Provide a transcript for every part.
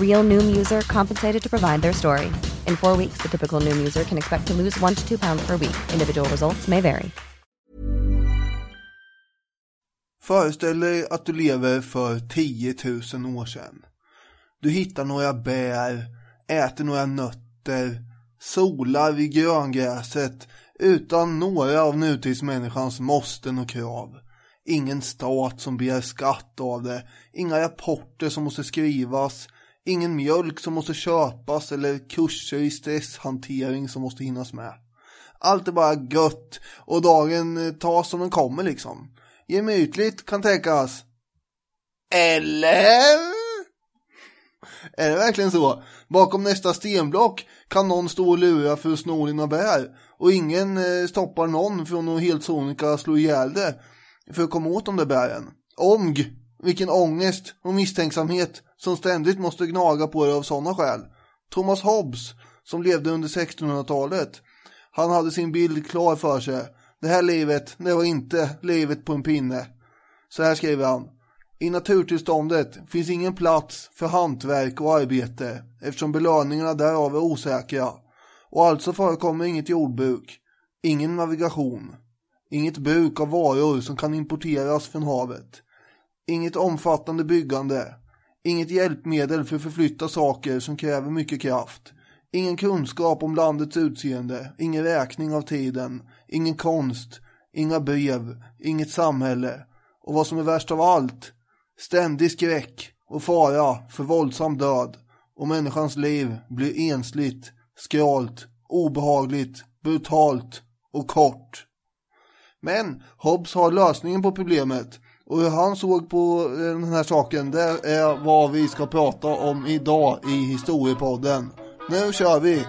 Real Noom user compensated to provide their story. In four weeks, the typical Noom user can expect to lose one to two pounds per week. Individual results may vary. Föreställ dig att du lever för 10 000 år sedan. Du hittar några bär, äter några nötter, solar i gröngräset utan några av nutidsmänniskans måsten och krav. Ingen stat som begär skatt av det, inga rapporter som måste skrivas, ingen mjölk som måste köpas eller kurser i stresshantering som måste hinnas med. Allt är bara gött och dagen eh, tas som den kommer liksom. Gemytligt kan tänkas. Eller? Är det verkligen så? Bakom nästa stenblock kan någon stå och lura för att sno dina bär och ingen eh, stoppar någon från att helt sonika slå ihjäl det för att komma åt de där bären. Omg, Vilken ångest och misstänksamhet som ständigt måste gnaga på det av sådana skäl. Thomas Hobbes, som levde under 1600-talet, han hade sin bild klar för sig. Det här livet, det var inte livet på en pinne. Så här skriver han. I naturtillståndet finns ingen plats för hantverk och arbete eftersom belöningarna därav är osäkra och alltså förekommer inget jordbruk, ingen navigation, inget bruk av varor som kan importeras från havet, inget omfattande byggande, inget hjälpmedel för att förflytta saker som kräver mycket kraft, ingen kunskap om landets utseende, ingen räkning av tiden, ingen konst, inga brev, inget samhälle. Och vad som är värst av allt, ständig skräck och fara för våldsam död. Och människans liv blir ensligt, skralt, obehagligt, brutalt och kort. Men Hobbes har lösningen på problemet och hur han såg på eh, den här saken det är vad vi ska prata om idag i historiepodden. Nu kör vi!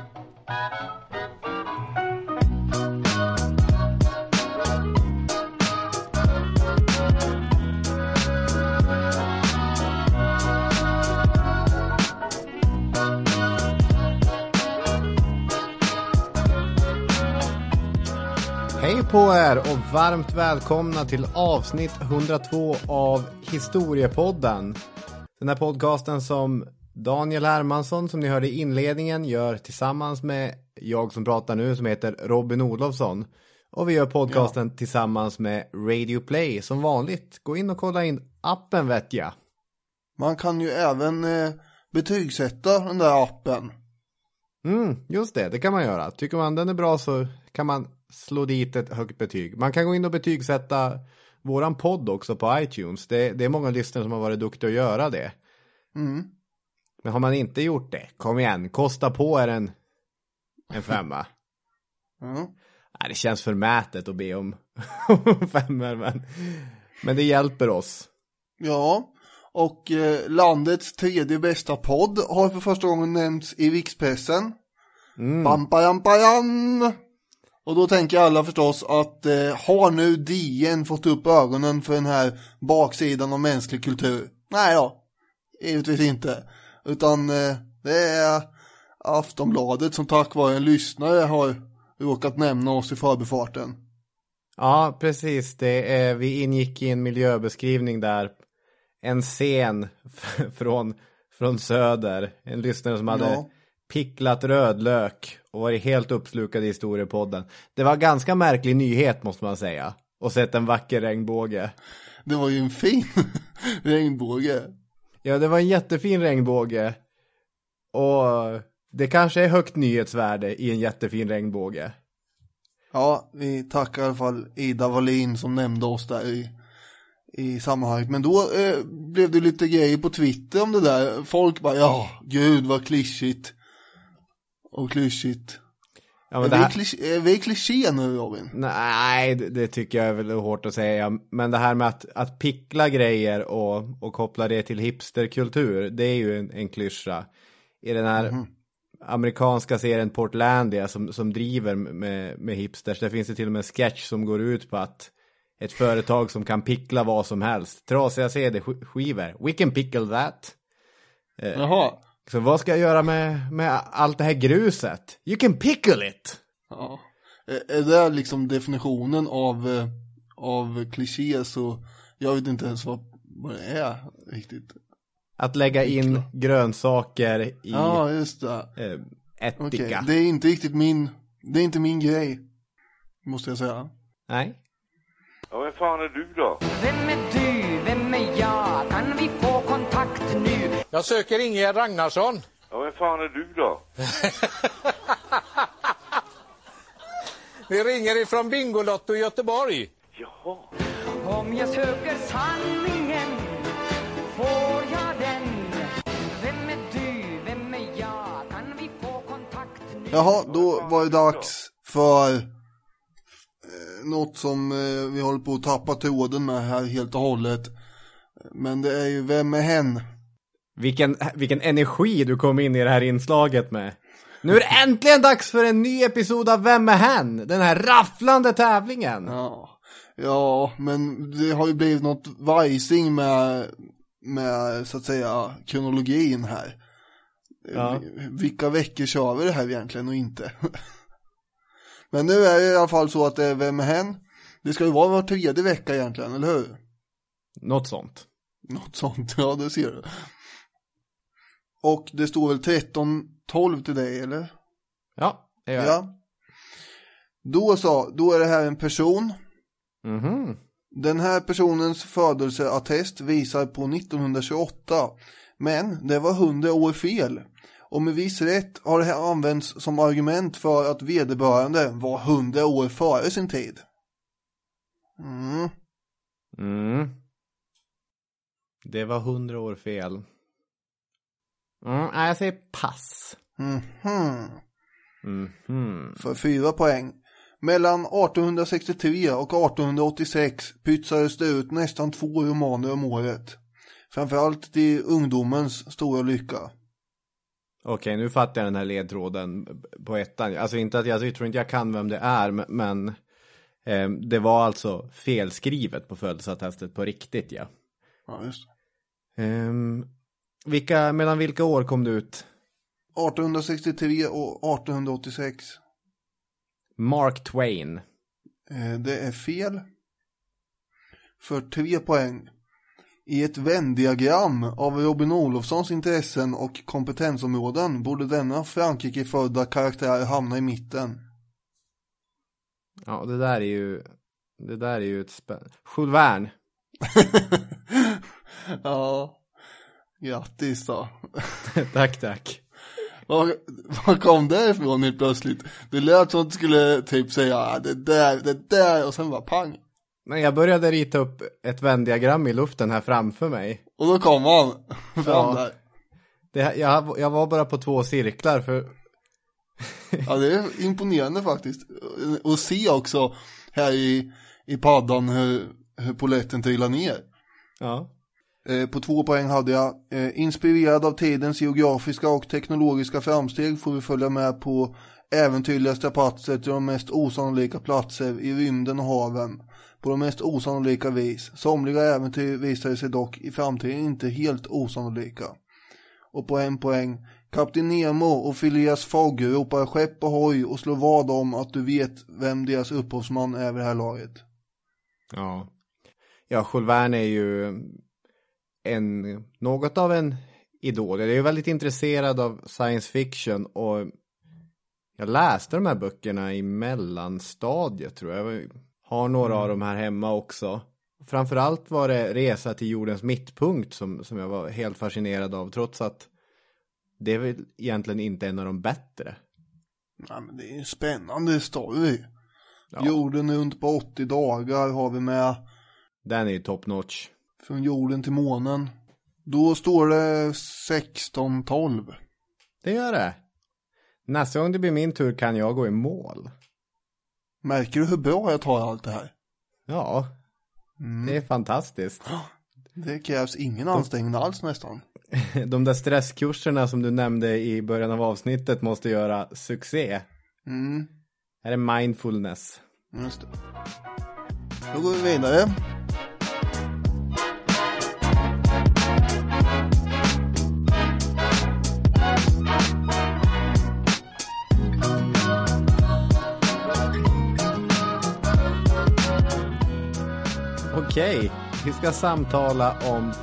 På er och varmt välkomna till avsnitt 102 av Historiepodden. Den här podcasten som Daniel Hermansson som ni hörde i inledningen gör tillsammans med jag som pratar nu som heter Robin Olofsson. Och vi gör podcasten ja. tillsammans med Radio Play som vanligt. Gå in och kolla in appen vet jag. Man kan ju även eh, betygsätta den där appen. Mm, just det, det kan man göra. Tycker man den är bra så kan man slå dit ett högt betyg. Man kan gå in och betygsätta våran podd också på iTunes. Det, det är många lyssnare som har varit duktiga att göra det. Mm. Men har man inte gjort det, kom igen, kosta på er en, en femma. mm. Nej, det känns förmätet att be om femmor, men, men det hjälper oss. Ja, och eh, landets tredje bästa podd har för första gången nämnts i rikspressen. Mm. Bam, bam, bam. Och då tänker alla förstås att eh, har nu DN fått upp ögonen för den här baksidan av mänsklig kultur? Nej då, givetvis inte. Utan eh, det är Aftonbladet som tack vare en lyssnare har råkat nämna oss i förbifarten. Ja, precis. Det är, vi ingick i en miljöbeskrivning där. En scen från, från Söder. En lyssnare som hade Ja. Picklat rödlök och varit helt uppslukad i historiepodden. Det var ganska märklig nyhet måste man säga. Och sett en vacker regnbåge. Det var ju en fin regnbåge. Ja, det var en jättefin regnbåge. Och det kanske är högt nyhetsvärde i en jättefin regnbåge. Ja, vi tackar i alla fall Ida Wallin som nämnde oss där i, i sammanhanget. Men då eh, blev det lite grejer på Twitter om det där. Folk bara, ja, gud vad klyschigt. Och klyschigt. Ja, Är, det vi här... klisch- är vi kliché nu Robin? Nej, det, det tycker jag är väl hårt att säga. Men det här med att, att pickla grejer och, och koppla det till hipsterkultur, det är ju en, en klyscha. I den här amerikanska serien Portlandia som, som driver med, med hipsters, där finns det till och med en sketch som går ut på att ett företag som kan pickla vad som helst. Trasiga CD-skivor, we can pickle that. Jaha. Så vad ska jag göra med, med allt det här gruset? You can pickle it! Ja. Är- Är det liksom definitionen av, eh, av kliché så jag vet inte ens vad, vad det är riktigt. Att lägga in grönsaker i Ja, just det. eh, Okej, ättika. det är inte riktigt min, det är inte min grej. Måste jag säga. Nej. Ja, vem fan är du då? Vem är du? Vem är jag? Kan vi få kontakt? Jag söker Ingegerd Ragnarsson. Ja, vem fan är du då? Vi ringer ifrån Bingolotto i Göteborg. Jaha. Om jag söker sanningen får jag den. Vem är du? Vem är jag? Kan vi få kontakt nu? Jaha, då var det dags för eh, något som eh, vi håller på att tappa tråden med här helt och hållet. Men det är ju Vem är hen? Vilken, vilken energi du kom in i det här inslaget med. Nu är det äntligen dags för en ny episod av Vem är hen? Den här rafflande tävlingen. Ja, ja, men det har ju blivit något vajsing med, med så att säga kronologin här. Ja. Vi- Vilka veckor kör vi det här egentligen och inte? Men nu är det i alla fall så att det är Vem är hen? Det ska ju vara var tredje vecka egentligen, eller hur? Något sånt. Något sånt, ja det ser du. Och det står väl 13-12 till dig, eller? Ja, det gör jag. Ja. Då så, då är det här en person. Mhm. Den här personens födelseattest visar på 1928. Men det var 100 år fel. Och med viss rätt har det här använts som argument för att vederbörande var 100 år före sin tid. Mm. Mm. Det var hundra år fel. Mm, nej, jag säger pass. Mhm. Mhm. För fyra poäng. Mellan 1863 och 1886 pytsades det ut nästan två romaner om året. Framförallt till ungdomens stora lycka. Okej, nu fattar jag den här ledtråden på ettan. Alltså inte att jag, jag tror inte jag kan vem det är, men, men eh, det var alltså felskrivet på födelseattestet på riktigt, ja. Ja, just det. Ehm, vilka, mellan vilka år kom det ut? 1863 och 1886. Mark Twain. Eh, Det är fel. För tre poäng. I ett vändiagram av Robin Olofssons intressen och kompetensområden borde denna Frankrike-födda karaktär hamna i mitten. Ja, det där är ju, det där är ju ett spänn... Jules Verne. ja, grattis då. tack, tack. Var, var kom det ifrån helt plötsligt? Det lät som att du skulle typ säga ah, det där, det där och sen bara pang. Men jag började rita upp ett vändiagram i luften här framför mig. Och då kom han fram Ja. där. Det, jag, jag var bara på två cirklar för... Ja det är imponerande faktiskt. Och se också här i, i paddan hur, hur poletten trillar ner. Ja. Eh, på två poäng hade jag. Eh, inspirerad av tidens geografiska och teknologiska framsteg får vi följa med på äventyrliga strapatser till de mest osannolika platser i rymden och haven. På de mest osannolika vis. Somliga äventyr visade sig dock i framtiden inte helt osannolika. Och på en poäng. Kapten Nemo och Phileas Fogg ropar skepp och hoj och slår vad om att du vet vem deras upphovsman är vid det här laget. Ja. Ja, Jules Verne är ju en, något av en idol. Jag är väldigt intresserad av science fiction och jag läste de här böckerna i mellanstadiet tror jag. Jag har några av dem här hemma också. Framförallt var det Resa till jordens mittpunkt som, som jag var helt fascinerad av trots att det är väl egentligen inte en av de bättre. Nej, men det är en spännande story. Ja. Jorden runt på 80 dagar har vi med. Den är ju top notch. Från jorden till månen. Då står det 1612. Det gör det. Nästa gång det blir min tur kan jag gå i mål. Märker du hur bra jag tar allt det här? Ja, det är fantastiskt. Det krävs ingen ansträngning alls nästan. De där stresskurserna som du nämnde i början av avsnittet måste göra succé. Mm, Här är mindfulness. just det. Då går vi vidare. Okej, vi ska samtala om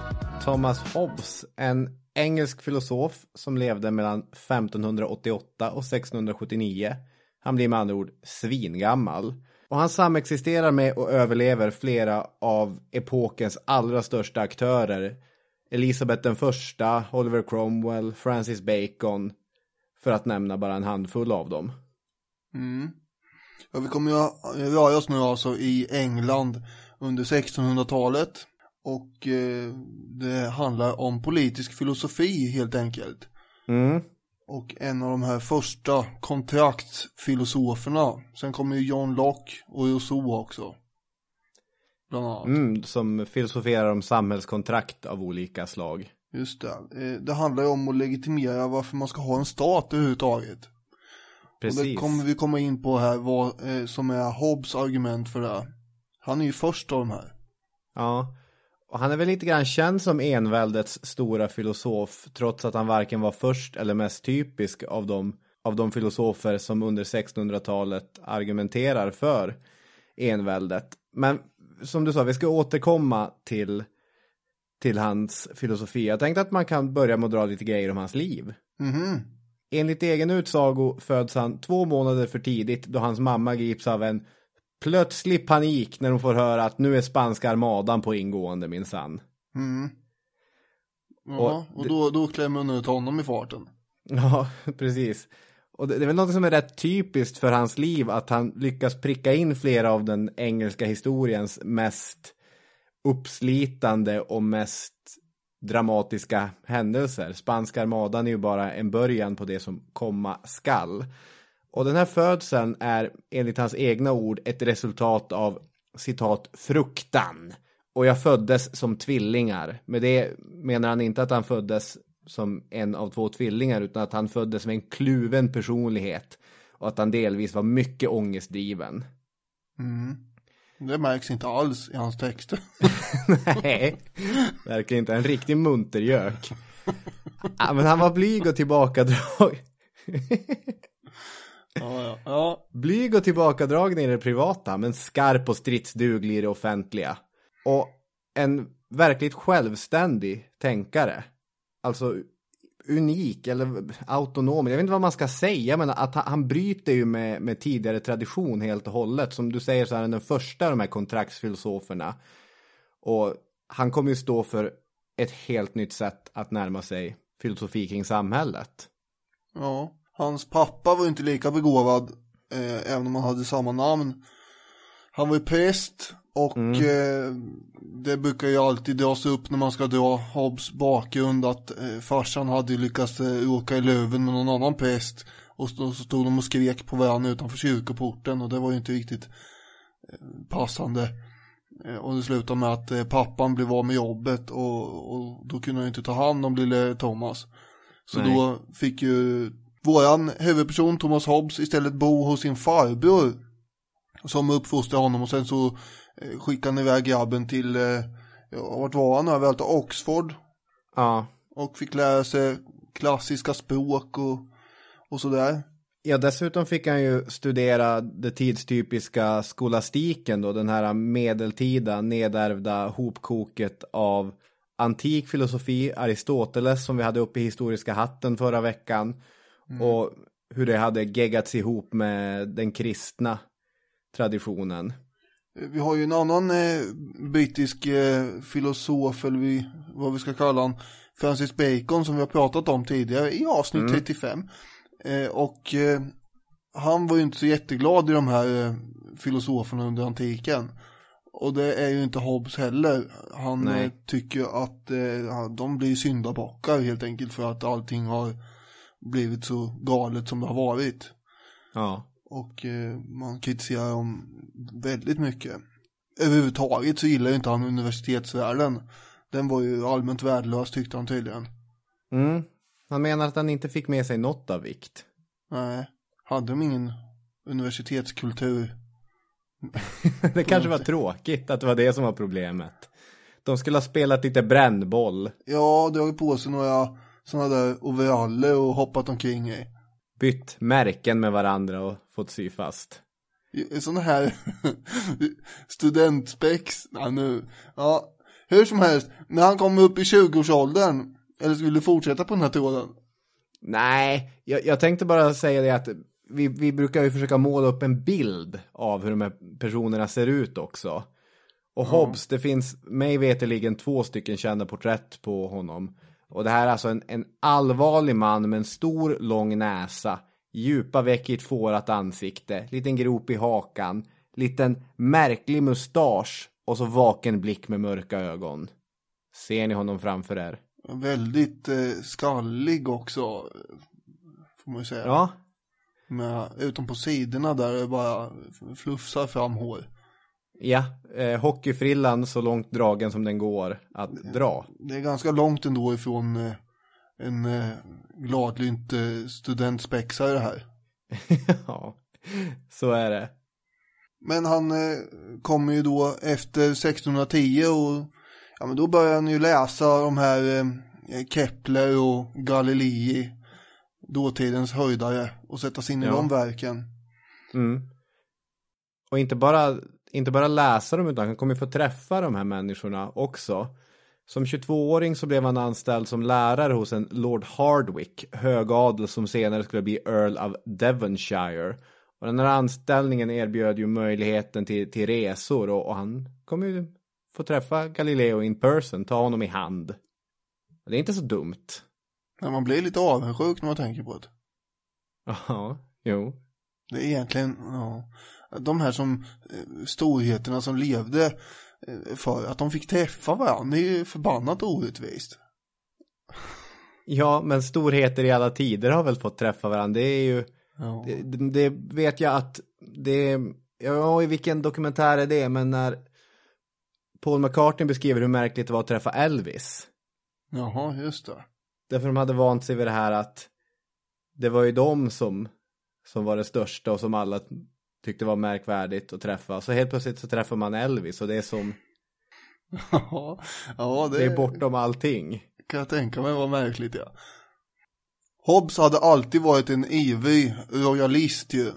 Thomas Hobbes, en engelsk filosof som levde mellan 1588 och 1679. Han blir med andra ord svingammal. Och han samexisterar med och överlever flera av epokens allra största aktörer. Elisabeth den första, Oliver Cromwell, Francis Bacon. För att nämna bara en handfull av dem. Mm. Ja, vi kommer ju röra oss nu alltså i England under 1600-talet. Och eh, det handlar om politisk filosofi helt enkelt. Mm. Och en av de här första kontraktsfilosoferna. Sen kommer ju John Locke och Rousseau också. Bland annat. Mm, som filosoferar om samhällskontrakt av olika slag. Just det. Eh, Det handlar ju om att legitimera varför man ska ha en stat överhuvudtaget. Och det Precis. kommer vi komma in på här vad eh, som är Hobbes argument för det. Han är ju först av de här. Ja, och han är väl lite grann känd som enväldets stora filosof, trots att han varken var först eller mest typisk av de, av de filosofer som under 1600-talet argumenterar för enväldet. Men som du sa, vi ska återkomma till, till hans filosofi. Jag tänkte att man kan börja med att dra lite grejer om hans liv. Mhm. Enligt egen utsago föds han två månader för tidigt då hans mamma grips av en plötslig panik när hon får höra att nu är spanska armadan på ingående minsann. Mm. Ja, Och och, då, då klämmer hon ut honom i farten. Ja, precis. Och det det är väl något som är rätt typiskt för hans liv att han lyckas pricka in flera av den engelska historiens mest uppslitande och mest dramatiska händelser. Spanska armadan är ju bara en början på det som komma skall. Och den här födseln är enligt hans egna ord ett resultat av citat fruktan. Och jag föddes som tvillingar. Med det menar han inte att han föddes som en av två tvillingar utan att han föddes med en kluven personlighet. Och att han delvis var mycket ångestdriven. Mm. Det märks inte alls i hans texter. Nej, verkligen inte. En riktig muntergök. Ja, men han var blyg och tillbakadrag. ja, ja. ja. Blyg och tillbakadragen i det privata, men skarp och stridsduglig i det offentliga. Och en verkligt självständig tänkare. Alltså unik eller autonom, jag vet inte vad man ska säga, men att han, han bryter ju med, med tidigare tradition helt och hållet. Som du säger så är han den första av de här kontraktsfilosoferna. Och han kommer ju stå för ett helt nytt sätt att närma sig filosofi kring samhället. ja. Hans pappa var ju inte lika begåvad, eh, även om han hade samma namn. Han var ju präst och eh, det brukar ju alltid dras upp när man ska dra Hobbes bakgrund att eh, farsan hade lyckats eh, råka i löven med någon annan präst. Och så, så stod de och skrek på varandra utanför kyrkoporten och det var ju inte riktigt eh, passande. Eh, Och det slutade med att eh, pappan blev av med jobbet och, och då kunde han ju inte ta hand om lille Thomas. Så Nej. då fick ju våran huvudperson Thomas Hobbes istället bo hos sin farbror. Som uppfostrade honom och sen så eh, skickade han iväg grabben till, eh, ja, vart var han? Överallt Oxford. Ja, Och fick lära sig klassiska språk och, och sådär. Ja, dessutom fick han ju studera det tidstypiska skolastiken då, den här medeltida nedärvda hopkoket av antik filosofi, Aristoteles som vi hade uppe i historiska hatten förra veckan och hur det hade geggats ihop med den kristna traditionen. Vi har ju en annan eh, brittisk eh, filosof, eller vi, vad vi ska kalla han, Francis Bacon som vi har pratat om tidigare i avsnitt 35. Eh, och eh, han var ju inte så jätteglad i de här eh, filosoferna under antiken. Och det är ju inte Hobbes heller. Han eh, tycker att de blir syndabockar helt enkelt för att allting har blivit så galet som det har varit. Ja. Och eh, man kritiserar dem väldigt mycket. Överhuvudtaget så gillar ju inte han universitetsvärlden. Den var ju allmänt värdelös tyckte han tydligen. Mm. Han menar att han inte fick med sig något av vikt. Nej, hade de ingen universitetskultur? det kanske var tråkigt att det var det som var problemet. De skulle ha spelat lite brännboll, Ja, dragit på sig några sådana där overaller och hoppat omkring i. bytt märken med varandra och fått sy fast. Sådana här studentspex. Nej, nu. Ja, hur som helst. När han kom upp i 20-årsåldern. Eller skulle fortsätta på den här tråden. Nej, jag, jag tänkte bara säga det att vi, vi brukar ju försöka måla upp en bild av hur de här personerna ser ut också. Och Hobbes, det finns mig veterligen två stycken kända porträtt på honom. Och det här är alltså en, en allvarlig man med en stor lång näsa, djupa veck i ett fårat ansikte, liten grop i hakan, liten märklig mustasch och så vaken blick med mörka ögon. Ser ni honom framför er? Väldigt eh, skallig också. Får man ju säga. Ja, Med, utom på sidorna där det bara flufsar fram hår. Ja, eh, hockeyfrillan så långt dragen som den går att dra. Det är ganska långt ändå ifrån eh, en eh, gladlynt eh, studentspexare här. ja, så är det. Men han eh, kommer ju då efter 1610 och ja men då börjar han ju läsa de här eh, Kepler och Galilei, dåtidens höjdare och sätta sig in i Ja. de verken. Mm. Och inte bara, inte bara läsa dem utan han kommer få träffa de här människorna också. Som 22-åring så blev han anställd som lärare hos en Lord Hardwick, högadel som senare skulle bli Earl of Devonshire. Och den här anställningen erbjöd ju möjligheten till, till resor och, och han kommer ju få träffa Galileo in person, ta honom i hand. Och det är inte så dumt. Men man blir lite avundsjuk när man tänker på det. Ja, jo. Det är egentligen, ja, de här som, eh, storheterna som levde eh, för att de fick träffa varandra, det är ju förbannat orättvist. Ja, men storheter i alla tider har väl fått träffa varandra. Det är ju, Ja. det, det vet jag att det, ja i vilken dokumentär är det, men när Paul McCartney beskriver hur märkligt det var att träffa Elvis. Jaha, just det. Därför de hade vant sig vid det här att det var ju de som, som var det största och som alla tyckte var märkvärdigt att träffa. Så helt plötsligt så träffar man Elvis och det är som, Ja, ja det, det är bortom allting. kan jag tänka mig var märkligt ja. Hobbes hade alltid varit en ivrig royalist ju.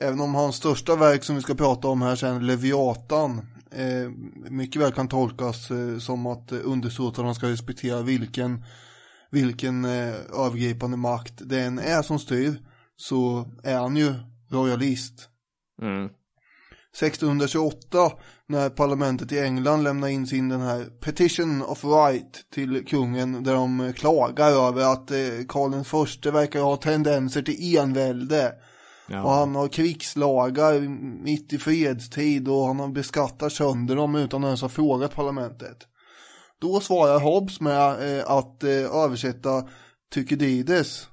Även om hans största verk som vi ska prata om här sen, Leviatan, eh, mycket väl kan tolkas eh, som att eh, undersåtarna ska respektera vilken, vilken eh, övergripande makt det än är som styr, så är han ju royalist. Mm. 1628 när parlamentet i England lämnar in sin den här Petition of Right till kungen där de klagar över att eh, Karl den förste verkar ha tendenser till envälde. Ja. Och han har krigslagar mitt i fredstid och han har beskattat sönder dem utan att ens ha frågat parlamentet. Då svarar Hobbes med eh, att eh, översätta Thukydides.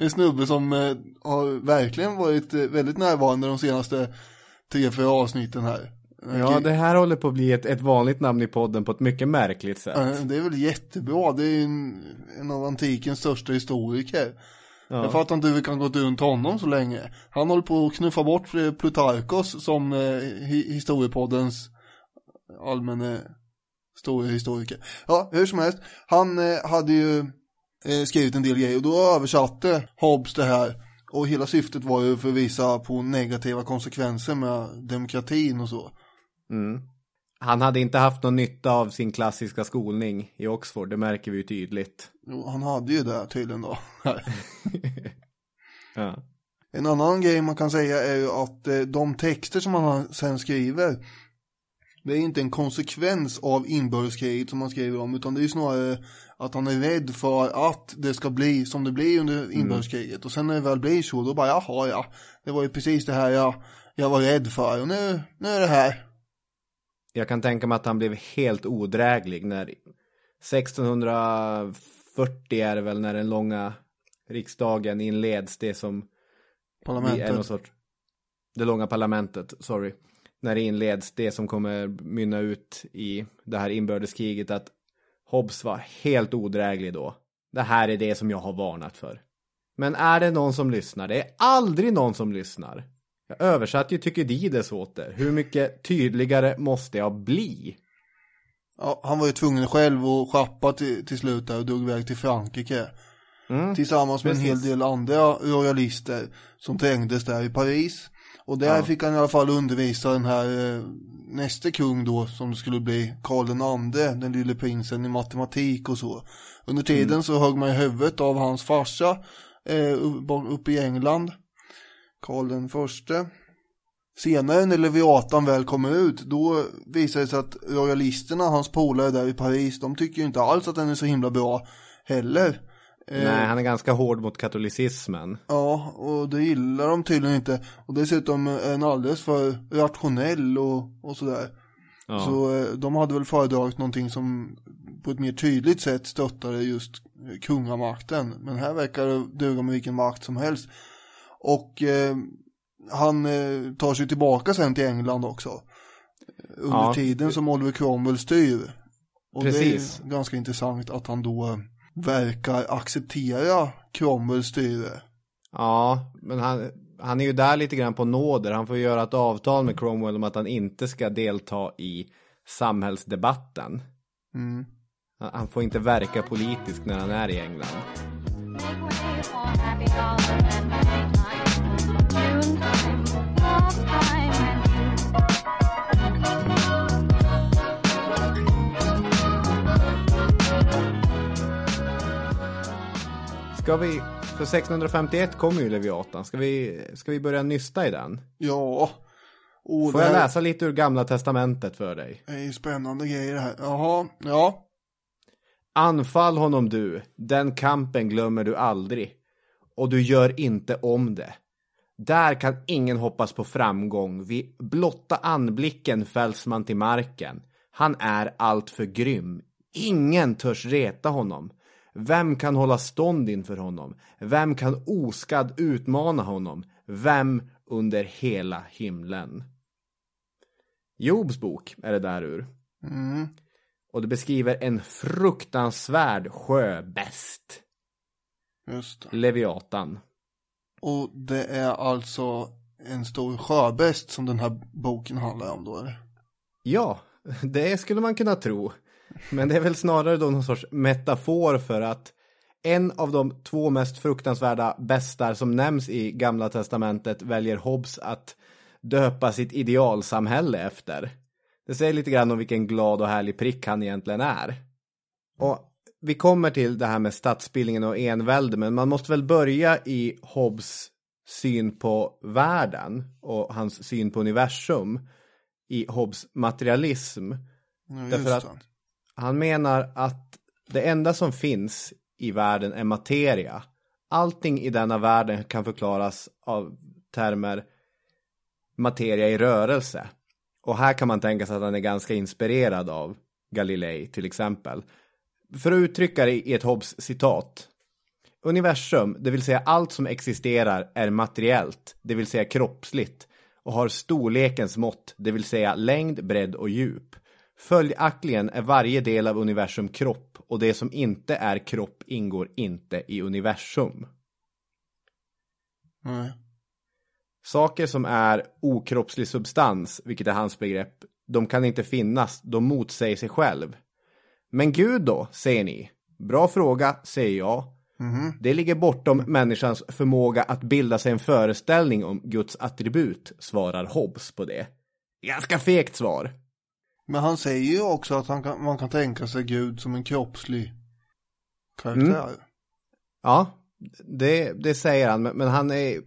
En snubbe som eh, har verkligen varit eh, väldigt närvarande de senaste tre, fyra avsnitten här. Ja, det här håller på att bli ett, ett vanligt namn i podden på ett mycket märkligt sätt. Det är väl jättebra, det är en, en av antikens största historiker. Ja. Jag fattar inte hur vi kan gå runt honom så länge. Han håller på att knuffa bort Plutarkos som eh, hi- historiepoddens allmänna stora historiker. Ja, hur som helst. Han eh, hade ju skrivit en del grejer och då översatte Hobbes det här. Och hela syftet var ju för att visa på negativa konsekvenser med demokratin och så. Mm. Han hade inte haft någon nytta av sin klassiska skolning i Oxford, det märker vi ju tydligt. Jo, han hade ju det tydligen då. Ja. En annan grej man kan säga är ju att eh, de texter som han sen skriver det är inte en konsekvens av inbördeskriget som han skriver om utan det är ju snarare att han är rädd för att det ska bli som det blir under inbördeskriget. Och sen när det väl blir så då bara jaha ja. Det var ju precis det här jag, jag var rädd för. Och nu, nu är det här. Jag kan tänka mig att han blev helt odräglig när 1640 är det väl när den långa riksdagen inleds, det som Parlamentet. är någon sorts, det långa parlamentet, sorry, när det inleds, det som kommer mynna ut i det här inbördeskriget, att Hobbes var helt odräglig då. Det här är det som jag har varnat för. Men är det någon som lyssnar? Det är aldrig någon som lyssnar. Jag översatte ju Tykidides åt det. Hur mycket tydligare måste jag bli? Ja, han var ju tvungen själv att schappa till, till slut där och drog iväg till Frankrike. Mm. Tillsammans med en hel Precis. del andra royalister som trängdes där i Paris. Och där Ja. fick han i alla fall undervisa den här eh, nästa kung då som skulle bli Karl den andre, den lille prinsen i matematik och så. Under tiden Mm. så högg man i huvudet av hans farsa eh, upp- uppe i England. Karl den förste. Senare när Leviatan väl kommer ut, då visar det sig att royalisterna, hans polare där i Paris, de tycker ju inte alls att den är så himla bra heller. Eh, Nej, han är ganska hård mot katolicismen. Ja, och det gillar de tydligen inte. Och dessutom är den alldeles för rationell och, och sådär. Ja. Så eh, de hade väl föredragit någonting som på ett mer tydligt sätt stöttade just eh, kungamakten. Men här verkar det duga med vilken makt som helst. Och eh, han eh, tar sig tillbaka sen till England också. Under Ja. tiden som Oliver Cromwell styr. Och Precis. det är ganska intressant att han då eh, verkar acceptera Cromwells styre. Ja, men han, han är ju där lite grann på nåder. Han får göra ett avtal med Cromwell om att han inte ska delta i samhällsdebatten. Mm. Han- får inte verka politiskt när han är i England. Ska vi, för 1651 kommer ju Leviatan. Ska vi, ska vi börja nysta i den? Ja. Och Får det jag läsa lite ur gamla testamentet för dig? är ju spännande grejer det här. Jaha, ja. Anfall honom du, den kampen glömmer du aldrig. Och du gör inte om det. Där kan ingen hoppas på framgång. Vid blotta anblicken fälls man till marken. Han är alltför grym. Ingen törs reta honom. Vem kan hålla stånd inför honom? Vem kan oskadd utmana honom? Vem under hela himlen? Jobs bok är det där ur. Mm. Och det beskriver en fruktansvärd sjöbäst. Just det. Leviatan. Och det är alltså en stor sjöbäst som den här boken handlar om då eller? Ja, det skulle man kunna tro. Men det är väl snarare då någon sorts metafor för att en av de två mest fruktansvärda bästar som nämns i Gamla Testamentet väljer Hobbes att döpa sitt idealsamhälle efter. Det säger lite grann om vilken glad och härlig prick han egentligen är. Och vi kommer till det här med statsbildningen och envälde, men man måste väl börja i Hobbes syn på världen och hans syn på universum i Hobbes materialism. Ja, Därför att det han menar att det enda som finns i världen är materia. Allting i denna världen kan förklaras av termer materia i rörelse. Och här kan man tänka sig att han är ganska inspirerad av Galilei till exempel. För att uttrycka det i ett Hobbes citat. Universum, det vill säga allt som existerar, är materiellt, det vill säga kroppsligt och har storlekens mått, det vill säga längd, bredd och djup. Följaktligen är varje del av universum kropp och det som inte är kropp ingår inte i universum. Nej. Saker som är okroppslig substans, vilket är hans begrepp, de kan inte finnas, de motsäger sig själv. Men Gud då, säger ni? Bra fråga, säger jag. Det ligger bortom människans förmåga att bilda sig en föreställning om Guds attribut, svarar Hobbes på det. Ganska fegt svar. Men han säger ju också att han kan, man kan tänka sig Gud som en kroppslig karaktär. Ja, det, det säger han, men, men han är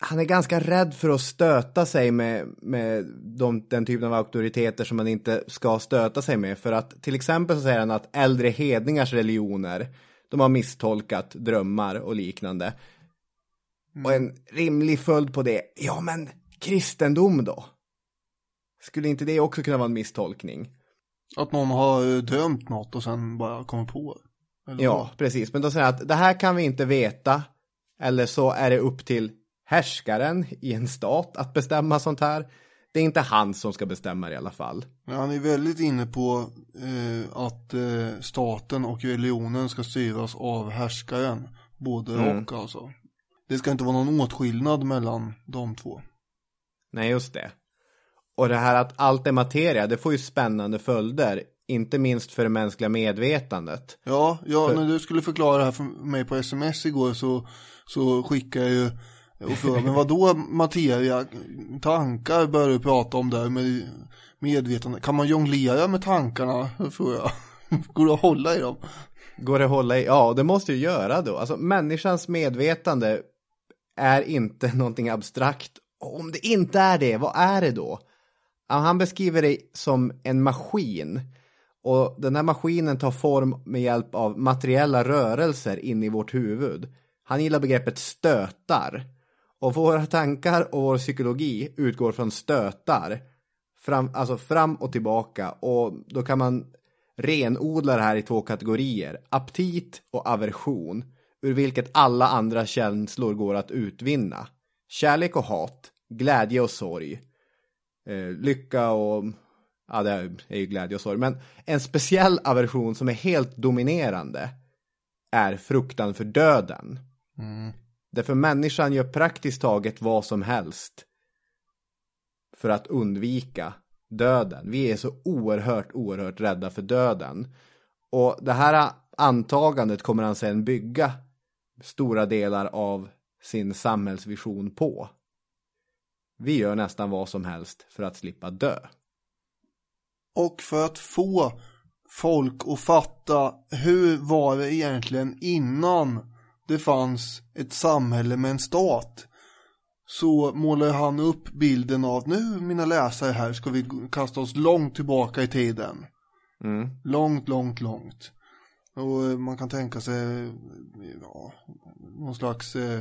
han är ganska rädd för att stöta sig med, med de, den typen av auktoriteter som man inte ska stöta sig med. För att till exempel så säger han att äldre hedningars religioner, de har misstolkat drömmar och liknande. Och en rimlig följd på det, ja men kristendom då? Skulle inte det också kunna vara en misstolkning? Att någon har eh, drömt något och sen bara kommer på det. Ja, precis. Men då säger att det här kan vi inte veta. Eller så är det upp till härskaren i en stat att bestämma sånt här. Det är inte han som ska bestämma det i alla fall. Men han är väldigt inne på eh, att eh, staten och religionen ska styras av härskaren. Både Mm. och alltså. Det ska inte vara någon åtskillnad mellan de två. Nej, just det. Och det här att allt är materia, det får ju spännande följder. Inte minst för det mänskliga medvetandet. Ja, ja För- när du skulle förklara det här för mig på sms igår så, så skickade jag ju och frågade, men vad då materia, tankar börjar du prata om där med medvetande. Kan man jonglera med tankarna? Frågar jag. Går det att hålla i dem? Går det att hålla i? Ja, det måste ju göra då. Alltså människans medvetande är inte någonting abstrakt. Om det inte är det, vad är det då? Han beskriver det som en maskin. Och den här maskinen tar form med hjälp av materiella rörelser in i vårt huvud. Han gillar begreppet stötar. Och våra tankar och vår psykologi utgår från stötar. Fram, alltså fram och tillbaka. Och då kan man renodla det här i två kategorier. Aptit och aversion. Ur vilket alla andra känslor går att utvinna. Kärlek och hat. Glädje och sorg. Eh, lycka och... Ja, det är ju glädje och sorg. Men en speciell aversion som är helt dominerande är fruktan för döden. Därför människan gör praktiskt taget vad som helst för att undvika döden. Vi är så oerhört, oerhört rädda för döden. Och det här antagandet kommer han sedan bygga stora delar av sin samhällsvision på. Vi gör nästan vad som helst för att slippa dö. Och för att få folk att fatta hur var det egentligen innan det fanns ett samhälle med en stat så målar han upp bilden av nu mina läsare här ska vi kasta oss långt tillbaka i tiden. Mm. Långt, långt, långt. Och man kan tänka sig ja, någon slags eh,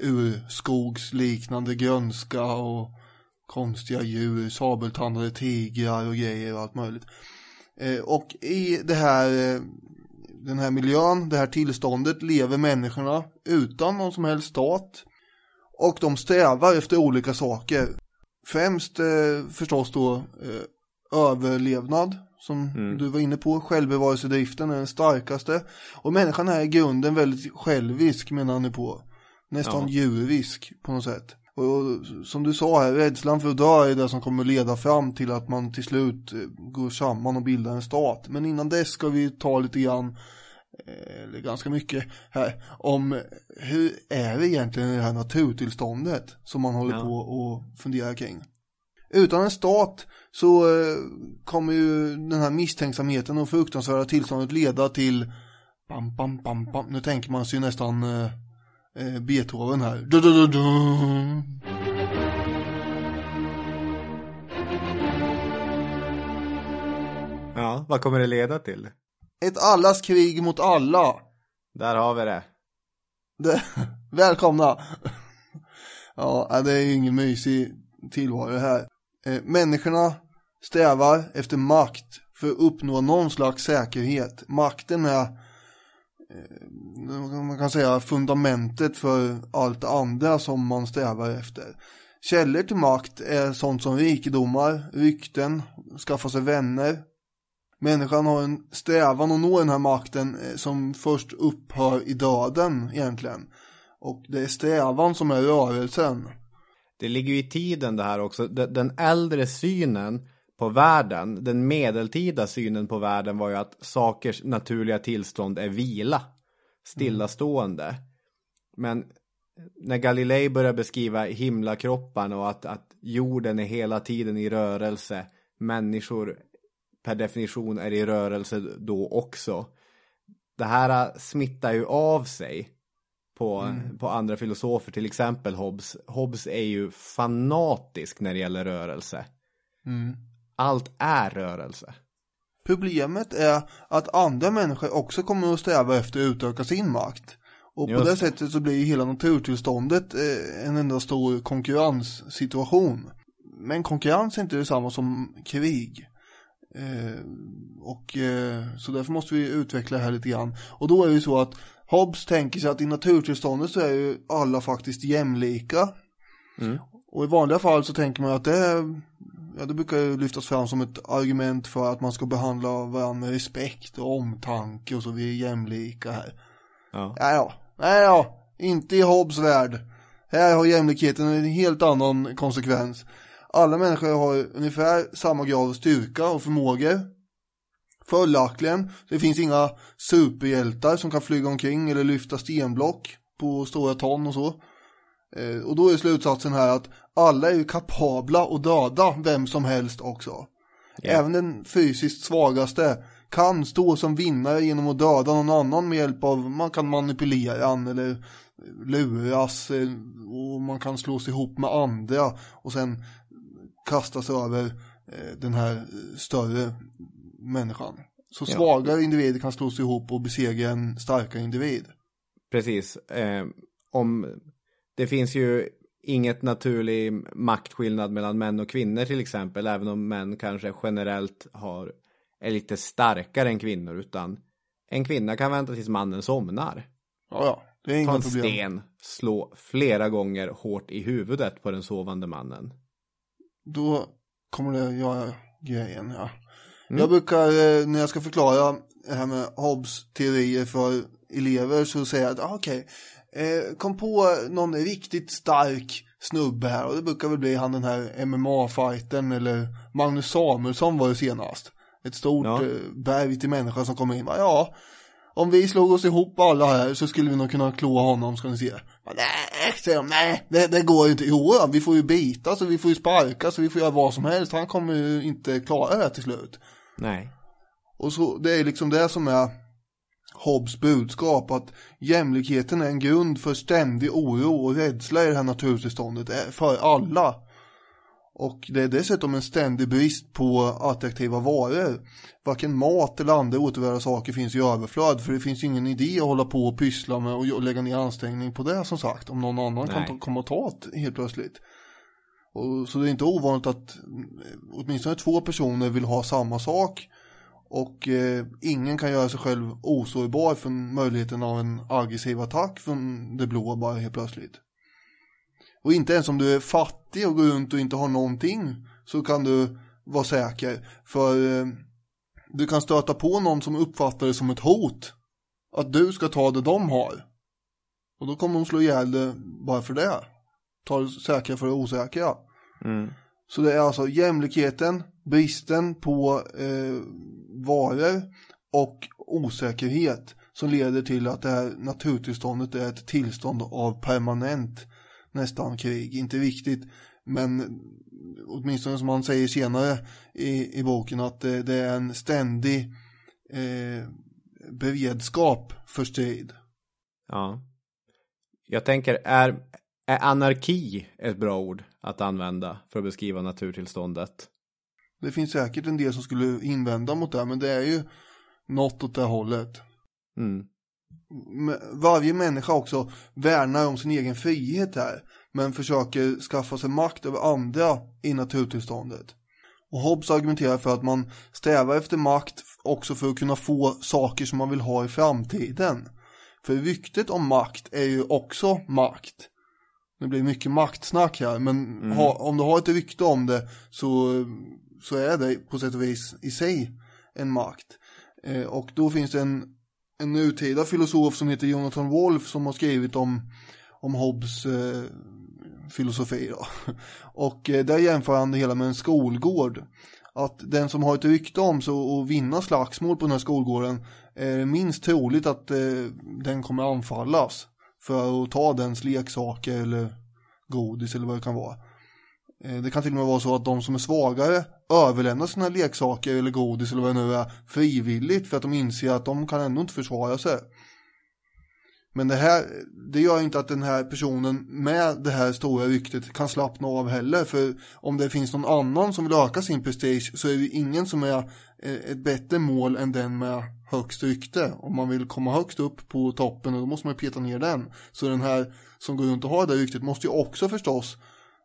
urskogsliknande grönska och konstiga djur, sabeltandade tigrar och grejer och allt möjligt. Eh, och i det här, eh, den här miljön, det här tillståndet lever människorna utan någon som helst stat. Och de strävar efter olika saker. Främst eh, förstås då eh, överlevnad, som du var inne på. Självbevarelsedriften är den starkaste. Och människan är i grunden väldigt självisk menar han nu på. Nästan Ja. djurisk på något sätt. Och, och som du sa här, rädslan för att dö är det som kommer leda fram till att man till slut eh, går samman och bildar en stat. Men innan dess ska vi ta lite grann, eh, eller ganska mycket här, om hur är det egentligen i det här naturtillståndet som man håller Ja. på och funderar kring. Utan en stat så eh, kommer ju den här misstänksamheten och fruktansvärda tillståndet leda till bam, bam, bam, bam. Nu tänker man sig ju nästan eh, Beethoven här. Du, du, du. Ja, vad kommer det leda till? Ett allas krig mot alla. Där har vi det. Det, välkomna. Ja, det är ju ingen mysig tillvaro här. Eh, människorna strävar efter makt för att uppnå någon slags säkerhet. Makten är, Eh, man kan säga, fundamentet för allt det andra som man strävar efter. Källor till makt är sånt som rikedomar, rykten, skaffa sig vänner. Människan har en strävan att nå den här makten eh, som först upphör i döden egentligen. Och det är strävan som är rörelsen. Det ligger ju i tiden det här också. Den äldre synen på världen, den medeltida synen på världen var ju att sakers naturliga tillstånd är vila. stillastående. Men när Galilei börjar beskriva himlakropparna och att, att jorden är hela tiden i rörelse, människor per definition är i rörelse då också. Det här smittar ju av sig på, Mm. på andra filosofer, till exempel Hobbes. Hobbes är ju fanatisk när det gäller rörelse. Mm. Allt är rörelse. Problemet är att andra människor också kommer att sträva efter att utöka sin makt. Och på Just det det. sättet så blir ju hela naturtillståndet eh, en enda stor konkurrenssituation. Men konkurrens är inte detsamma som krig. Eh, och eh, så därför måste vi utveckla det här lite grann. Och då är det ju så att Hobbes tänker sig att i naturtillståndet så är ju alla faktiskt jämlika. Mm. Och i vanliga fall så tänker man att det, är- ja, det brukar ju lyftas fram som ett argument för att man ska behandla varandra med respekt och omtanke och så, vi är jämlika här. Ja. Ja, ja, nej ja, inte i Hobbes värld. Här har jämlikheten en helt annan konsekvens. Alla människor har ungefär samma grad av styrka och förmågor. Följaktligen, det finns inga superhjältar som kan flyga omkring eller lyfta stenblock på stora ton och så. Eh, Och då är slutsatsen här att alla är ju kapabla att döda vem som helst också. Även den fysiskt svagaste kan stå som vinnare genom att döda någon annan med hjälp av, man kan manipulera han eller luras eh, och man kan slås ihop med andra och sen kastas över eh, den här större människan. Så Ja. svagare individer kan slås ihop och besegra en starkare individ. Precis. Eh, om det finns ju inget naturlig maktskillnad mellan män och kvinnor till exempel, även om män kanske generellt har, är lite starkare än kvinnor, utan en kvinna kan vänta tills mannen somnar. Ja, ja, det är Ta inga en problem. sten, slå flera gånger hårt i huvudet på den sovande mannen. Då kommer det göra grejen, ja. Mm. Jag brukar, eh, när jag ska förklara det här med Hobbes teorier för elever så säger jag att, ah, okej, eh, kom på någon riktigt stark snubbe här och det brukar väl bli han den här MMA-fighten eller Magnus Samuelsson var det senast. Ett stort Ja. eh, berg till människa som kommer in, bara, ja, om vi slog oss ihop alla här så skulle vi nog kunna klå honom ska ni se. Nej, säger de, nej, det, det går ju inte. Jo, vi får ju bita så vi får ju sparka så vi får göra vad som helst. Han kommer ju inte klara det här till slut. Nej. Och så, det är liksom det som är Hobbes budskap, att jämlikheten är en grund för ständig oro och rädsla i det här naturtillståndet eh, för alla. Och det är dessutom en ständig brist på attraktiva varor. Varken mat eller andra återvärda saker finns i överflöd, för det finns ingen idé att hålla på och pyssla med och lägga ner ansträngning på det som sagt, om någon annan kan Nej. ta, komma och ta det helt plötsligt. Och, så det är inte ovanligt att mm, åtminstone två personer vill ha samma sak och eh, ingen kan göra sig själv osårbar för möjligheten av en aggressiv attack från det blå bara helt plötsligt. Och inte ens om du är fattig och går runt och inte har någonting så kan du vara säker. För eh, du kan stöta på någon som uppfattar det som ett hot. Att du ska ta det de har. Och då kommer de slå ihjäl dig bara för det. Ta det säkra för det osäkra. Mm. Så det är alltså jämlikheten, bristen på eh, varor och osäkerhet som leder till att det här naturtillståndet är ett tillstånd av permanent nästan krig. Inte riktigt, men åtminstone som man säger senare i, i boken att det, det är en ständig eh, beredskap för strid. Ja. Jag tänker, är, är anarki ett bra ord att använda för att beskriva naturtillståndet? Det finns säkert en del som skulle invända mot det, men det är ju något åt det hållet. Mm. Varje människa också värnar om sin egen frihet här, men försöker skaffa sig makt över andra i naturtillståndet. Och Hobbes argumenterar för att man strävar efter makt också för att kunna få saker som man vill ha i framtiden. För ryktet om makt är ju också makt. Det blir mycket maktsnack här, men ha, om du har ett rykte om det så, så är det på sätt och vis i sig en makt. Eh, och då finns det en, en nutida filosof som heter Jonathan Wolff som har skrivit om, om Hobbes eh, filosofi. Då. Och eh, där jämför han det hela med en skolgård. Att den som har ett rykte om sig att vinna slagsmål på den här skolgården är minst troligt att eh, den kommer anfallas för att ta dens leksaker eller godis eller vad det kan vara. Eh, det kan till och med vara så att de som är svagare överlämnar sina leksaker eller godis eller vad det nu är frivilligt för att de inser att de kan ändå inte försvara sig. Men det här, det gör inte att den här personen med det här stora ryktet kan slappna av heller. För om det finns någon annan som vill öka sin prestige så är det ingen som är ett bättre mål än den med högst rykte. Om man vill komma högst upp på toppen då måste man peta ner den. Så den här som går runt och har det ryktet måste ju också förstås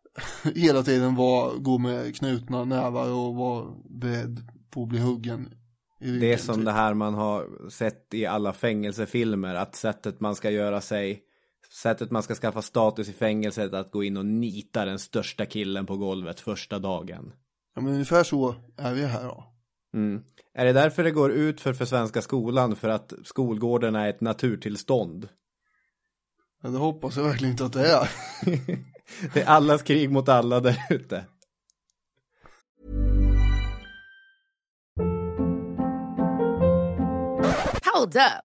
hela tiden vara, gå med knutna nävar och vara beredd på att bli huggen det är som det här man har sett i alla fängelsefilmer, att sättet man ska göra sig, sättet man ska skaffa status i fängelset, att gå in och nita den största killen på golvet första dagen. Ja men ungefär så är vi här då. Mm. Är det därför det går ut för, för svenska skolan, för att skolgården är ett naturtillstånd? Ja, det hoppas jag verkligen inte att det är. det är allas krig mot alla där ute. Hold up.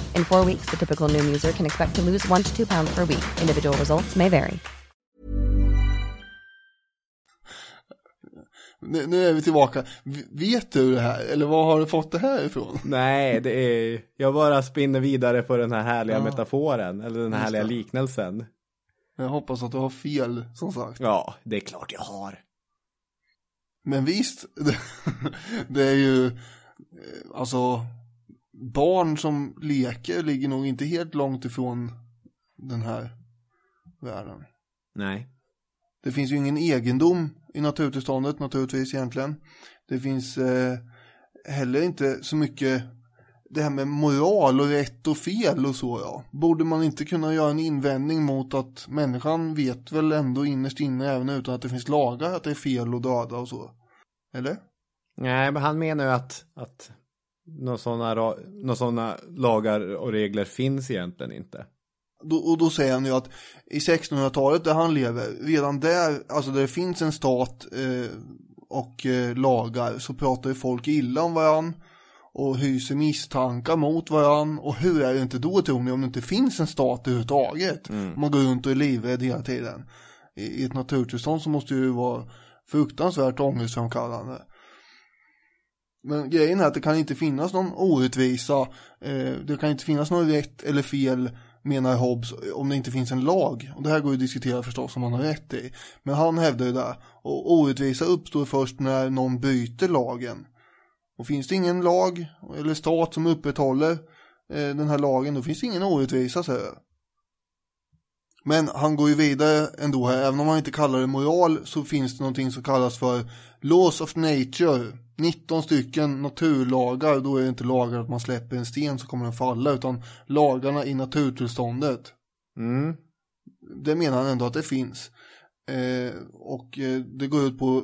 In four weeks, the typical Noom user can expect to lose one to two pounds per week. Individual results may vary. Nu, nu är vi tillbaka. Vet du det här? Eller var har du fått det här ifrån? Nej, det är, jag bara spinner vidare på den här härliga Ja. metaforen, eller den här härliga liknelsen. Jag hoppas att du har fel, som sagt. Ja, det är klart jag har. Men visst, det, det är ju, eh, alltså, barn som leker ligger nog inte helt långt ifrån den här världen. Nej. Det finns ju ingen egendom i naturtillståndet naturligtvis egentligen. Det finns eh, heller inte så mycket det här med moral och rätt och fel och så ja. Borde man inte kunna göra en invändning mot att människan vet väl ändå innerst inne även utan att det finns lagar att det är fel att döda och så. Eller? Nej, men han menar ju att, att några sådana, ra- några sådana lagar och regler finns egentligen inte. Då, och då säger han ju att i 1600-talet där han lever, redan där, alltså där det finns en stat eh, och eh, lagar så pratar ju folk illa om varann och hyser misstankar mot varann och hur är det inte då tror ni om det inte finns en stat överhuvudtaget? Om man går runt och är livrädd hela tiden. I, I ett naturtillstånd så måste det ju vara fruktansvärt ångestframkallande. Men grejen är att det kan inte finnas någon orättvisa, eh, det kan inte finnas någon rätt eller fel menar Hobbes om det inte finns en lag. Och det här går ju att diskutera förstås om han har rätt i. Men han hävdar ju det. Och orättvisa uppstår först när någon bryter lagen. Och finns det ingen lag eller stat som upprätthåller eh, den här lagen då finns det ingen orättvisa säger jag. Men han går ju vidare ändå här, även om han inte kallar det moral så finns det någonting som kallas för Laws of Nature. 19 stycken naturlagar, då är det inte lagar att man släpper en sten så kommer den falla, utan lagarna i naturtillståndet. Mm. Det menar han ändå att det finns. Eh, och eh, det går ut på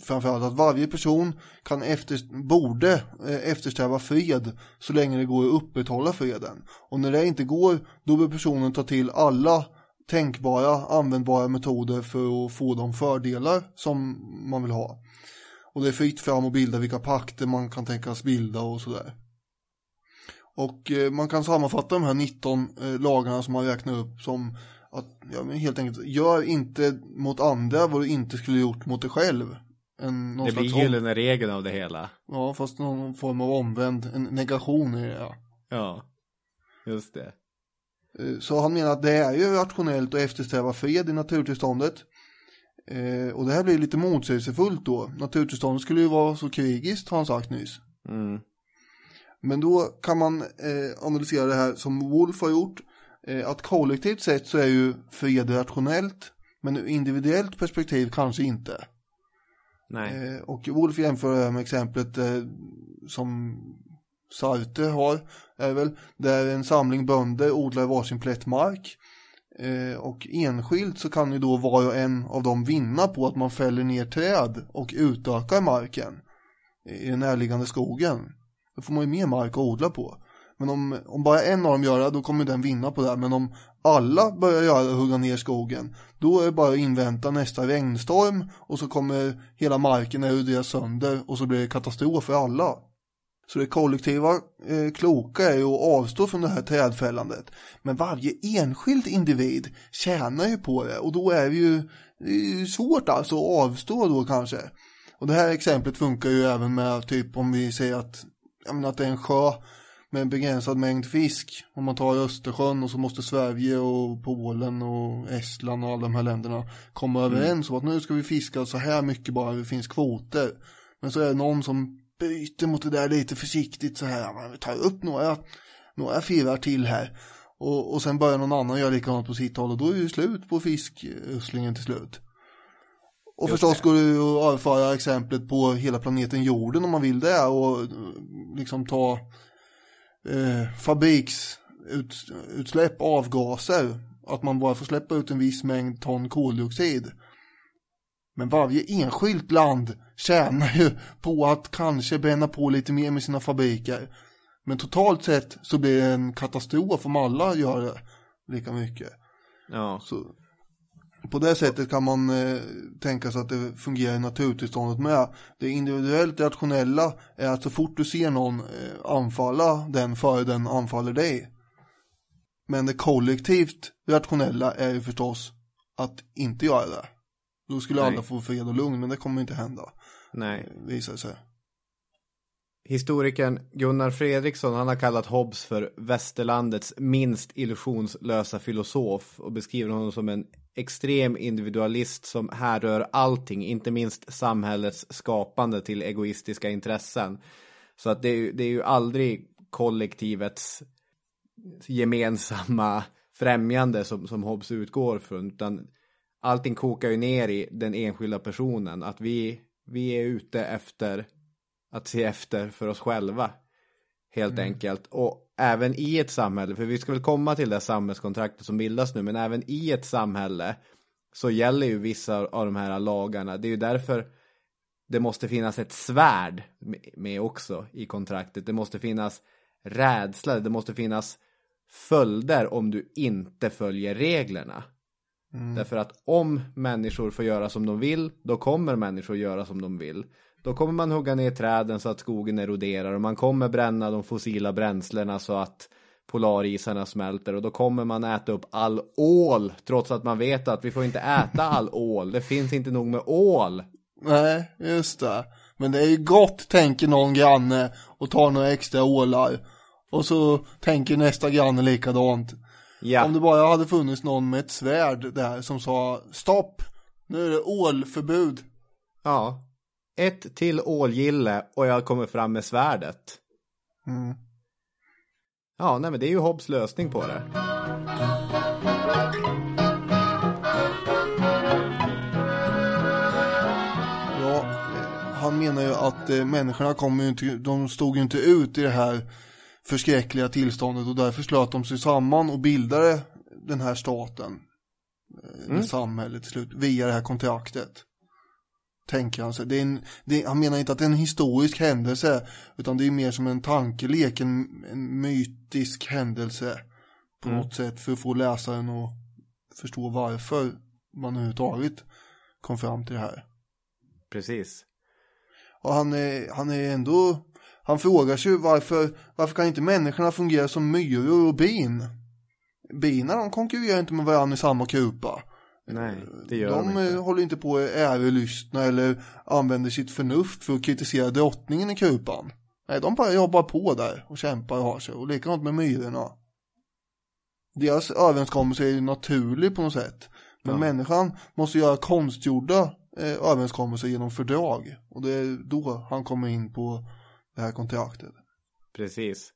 framförallt att varje person kan efter, borde eh, eftersträva fred så länge det går att upprätthålla freden. Och när det inte går, då bör personen ta till alla tänkbara, användbara metoder för att få de fördelar som man vill ha. Och det är fritt fram att bilda vilka pakter man kan tänkas bilda och sådär. Och eh, man kan sammanfatta de här 19 eh, lagarna som man räknar upp som att, ja, helt enkelt, gör inte mot andra vad du inte skulle gjort mot dig själv. En, någon Det blir gyllene regeln av det hela. Ja, fast någon form av omvänd, en negation i det. Ja, just det. Eh, Så han menar att det är ju rationellt att eftersträva fred i naturtillståndet. Eh, Och det här blir lite motsägelsefullt då. Naturtillståndet skulle ju vara så krigiskt har han sagt nyss. Mm. Men då kan man eh, analysera det här som Wolf har gjort. Att kollektivt sett så är ju fred rationellt. Men ur individuellt perspektiv kanske inte. Nej. Och Wolf jämför det här med exemplet som Sartre har, är väl, där en samling bönder odlar varsin plätt mark. Eh, och enskilt så kan ju då var och en av dem vinna på att man fäller ner träd och utökar marken i den närliggande skogen. Då får man ju mer mark att odla på. Men om, om bara en av dem gör det, då kommer den vinna på det. här. Men om alla börjar göra det och hugga ner skogen, då är det bara att invänta nästa regnstorm och så kommer hela marken erodera sönder och så blir det katastrof för alla. Så det kollektiva eh, kloka är ju att avstå från det här trädfällandet. Men varje enskild individ tjänar ju på det och då är det ju, det är ju svårt alltså att avstå då kanske. Och det här exemplet funkar ju även med typ om vi säger att, jag menar att det är en sjö med en begränsad mängd fisk. Om man tar Östersjön och så måste Sverige och Polen och Estland och alla de här länderna komma överens om att nu ska vi fiska så här mycket bara det finns kvoter. Men så är det någon som byter mot det där lite försiktigt så här. Man tar upp några, några firar till här. Och, och sen börjar någon annan göra likadant på sitt håll och då är det ju slut på fiskusslingen till slut. Och Just förstås det. går det att överföra exemplet på hela planeten jorden om man vill det och liksom ta eh, fabriksutsläpp, avgaser. Att man bara får släppa ut en viss mängd ton koldioxid. Men varje enskilt land tjänar ju på att kanske bränna på lite mer med sina fabriker. Men totalt sett så blir det en katastrof om alla gör det lika mycket. Ja. Så på det sättet kan man eh, tänka sig att det fungerar i naturtillståndet med. Det individuellt rationella är att så fort du ser någon eh, anfalla den före den anfaller dig. Men det kollektivt rationella är ju förstås att inte göra det. Då skulle Nej. alla få fred och lugn, men det kommer inte hända, Nej. visar det sig. Historikern Gunnar Fredriksson han har kallat Hobbes för västerlandets minst illusionslösa filosof och beskriver honom som en extrem individualist som härrör allting, inte minst samhällets skapande till egoistiska intressen. Så att det är ju, det är ju aldrig kollektivets gemensamma främjande som, som Hobbes utgår från, utan allting kokar ju ner i den enskilda personen, att vi, vi är ute efter att se efter för oss själva. Helt enkelt. Och även i ett samhälle, för vi ska väl komma till det samhällskontraktet som bildas nu, men även i ett samhälle så gäller ju vissa av de här lagarna. Det är ju därför det måste finnas ett svärd med- med också i kontraktet. Det måste finnas rädsla, det måste finnas följder om du inte följer reglerna. Därför att om människor får göra som de vill, då kommer människor göra som de vill. Då kommer man hugga ner träden så att skogen eroderar och man kommer bränna de fossila bränslena så att polarisarna smälter och då kommer man äta upp all ål trots att man vet att vi får inte äta all ål. Det finns inte nog med ål. Nej, just det. Men det är ju gott, tänker någon granne och tar några extra ålar. Och så tänker nästa granne likadant. Ja, Om det bara hade funnits någon med ett svärd där som sa stopp, nu är det ålförbud. ja. Ett till ålgille och jag kommer fram med svärdet. Mm. Ja, nej men det är ju Hobbes lösning på det. Ja, han menar ju att eh, människorna kommer ju inte, de stod ju inte ut i det här förskräckliga tillståndet och därför slöt de sig samman och bildade den här staten, eh, det samhället till slut, via det här kontraktet. Tänker han sig. Det är en, det han menar inte att det är en historisk händelse, utan det är mer som en tankelek, en, en mytisk händelse på något sätt för att få läsaren att förstå varför man överhuvudtaget kom fram till det här. Precis. Och han är, han är ändå, han frågar sig varför, varför kan inte människorna fungera som myror och bin? Bina de konkurrerar inte med varandra i samma kupa. Nej, det gör de de, inte. eh, håller inte på att ärelystna eller använder sitt förnuft för att kritisera drottningen i kupan. Nej, de bara jobbar på där och kämpar och har sig. Och likadant med myrorna. Deras överenskommelse är ju naturlig på något sätt. Men Ja. människan måste göra konstgjorda eh, överenskommelser genom fördrag. Och det är då han kommer in på det här kontraktet. Precis.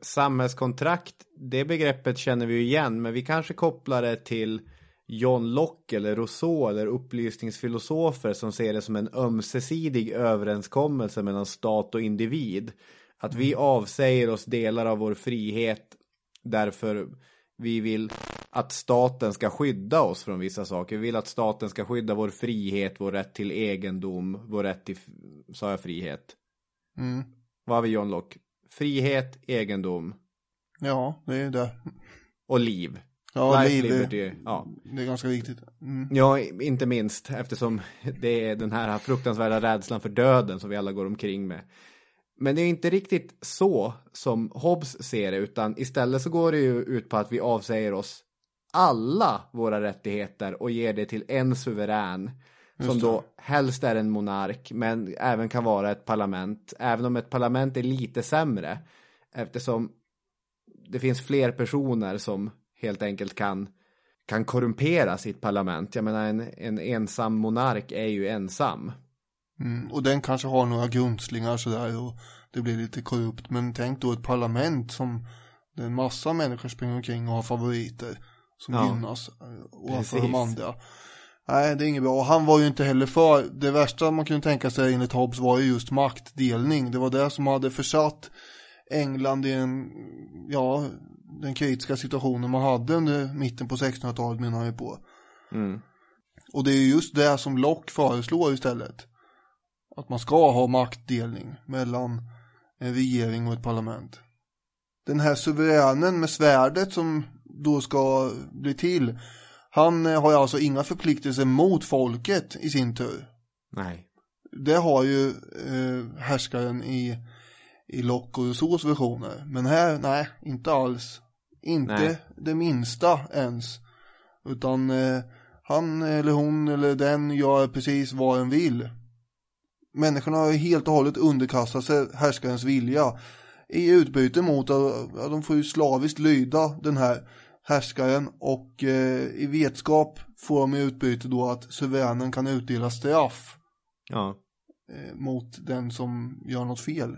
Samhällskontrakt, det begreppet känner vi ju igen, men vi kanske kopplar det till John Locke eller Rousseau eller upplysningsfilosofer som ser det som en ömsesidig överenskommelse mellan stat och individ. Att vi avsäger oss delar av vår frihet därför vi vill att staten ska skydda oss från vissa saker. Vi vill att staten ska skydda vår frihet, vår rätt till egendom, vår rätt till, sa jag frihet? Mm. Vad har vi John Locke? Frihet, egendom Ja, det är det. och liv. Ja, Life, liv är, liberty, ja. det är ganska viktigt. Mm. ja, inte minst eftersom det är den här fruktansvärda rädslan för döden som vi alla går omkring med. Men det är inte riktigt så som Hobbes ser det, utan istället så går det ju ut på att vi avsäger oss alla våra rättigheter och ger det till en suverän som då helst är en monark men även kan vara ett parlament. Även om ett parlament är lite sämre eftersom det finns fler personer som helt enkelt kan kan korrumpera sitt parlament. Jag menar en, en ensam monark är ju ensam. Mm. Och den kanske har några grundslingar sådär och det blir lite korrupt. Men tänk då ett parlament som det är en massa människor springer omkring och har favoriter som Ja. gynnas eh, ovanför de andra. Nej, det är inget bra. Och han var ju inte heller för, det värsta man kunde tänka sig enligt Hobbes var ju just maktdelning. Det var det som hade försatt England i en, ja, den kritiska situationen man hade under mitten på 1600-talet menar jag på. Mm. Och det är just det som Locke föreslår istället. Att man ska ha maktdelning mellan en regering och ett parlament. Den här suveränen med svärdet som då ska bli till. Han eh, har ju alltså inga förpliktelser mot folket i sin tur. Nej. Det har ju eh, härskaren i, i Locke och Rousseaus versioner. Men här, nej, inte alls. Inte Nej. det minsta ens. Utan eh, han eller hon eller den gör precis vad den vill. Människorna har ju helt och hållet underkastat sig härskarens vilja. I utbyte mot att ja, de får ju slaviskt lyda den här härskaren och eh, i vetskap får de i utbyte då att suveränen kan utdela straff Ja. eh, mot den som gör något fel.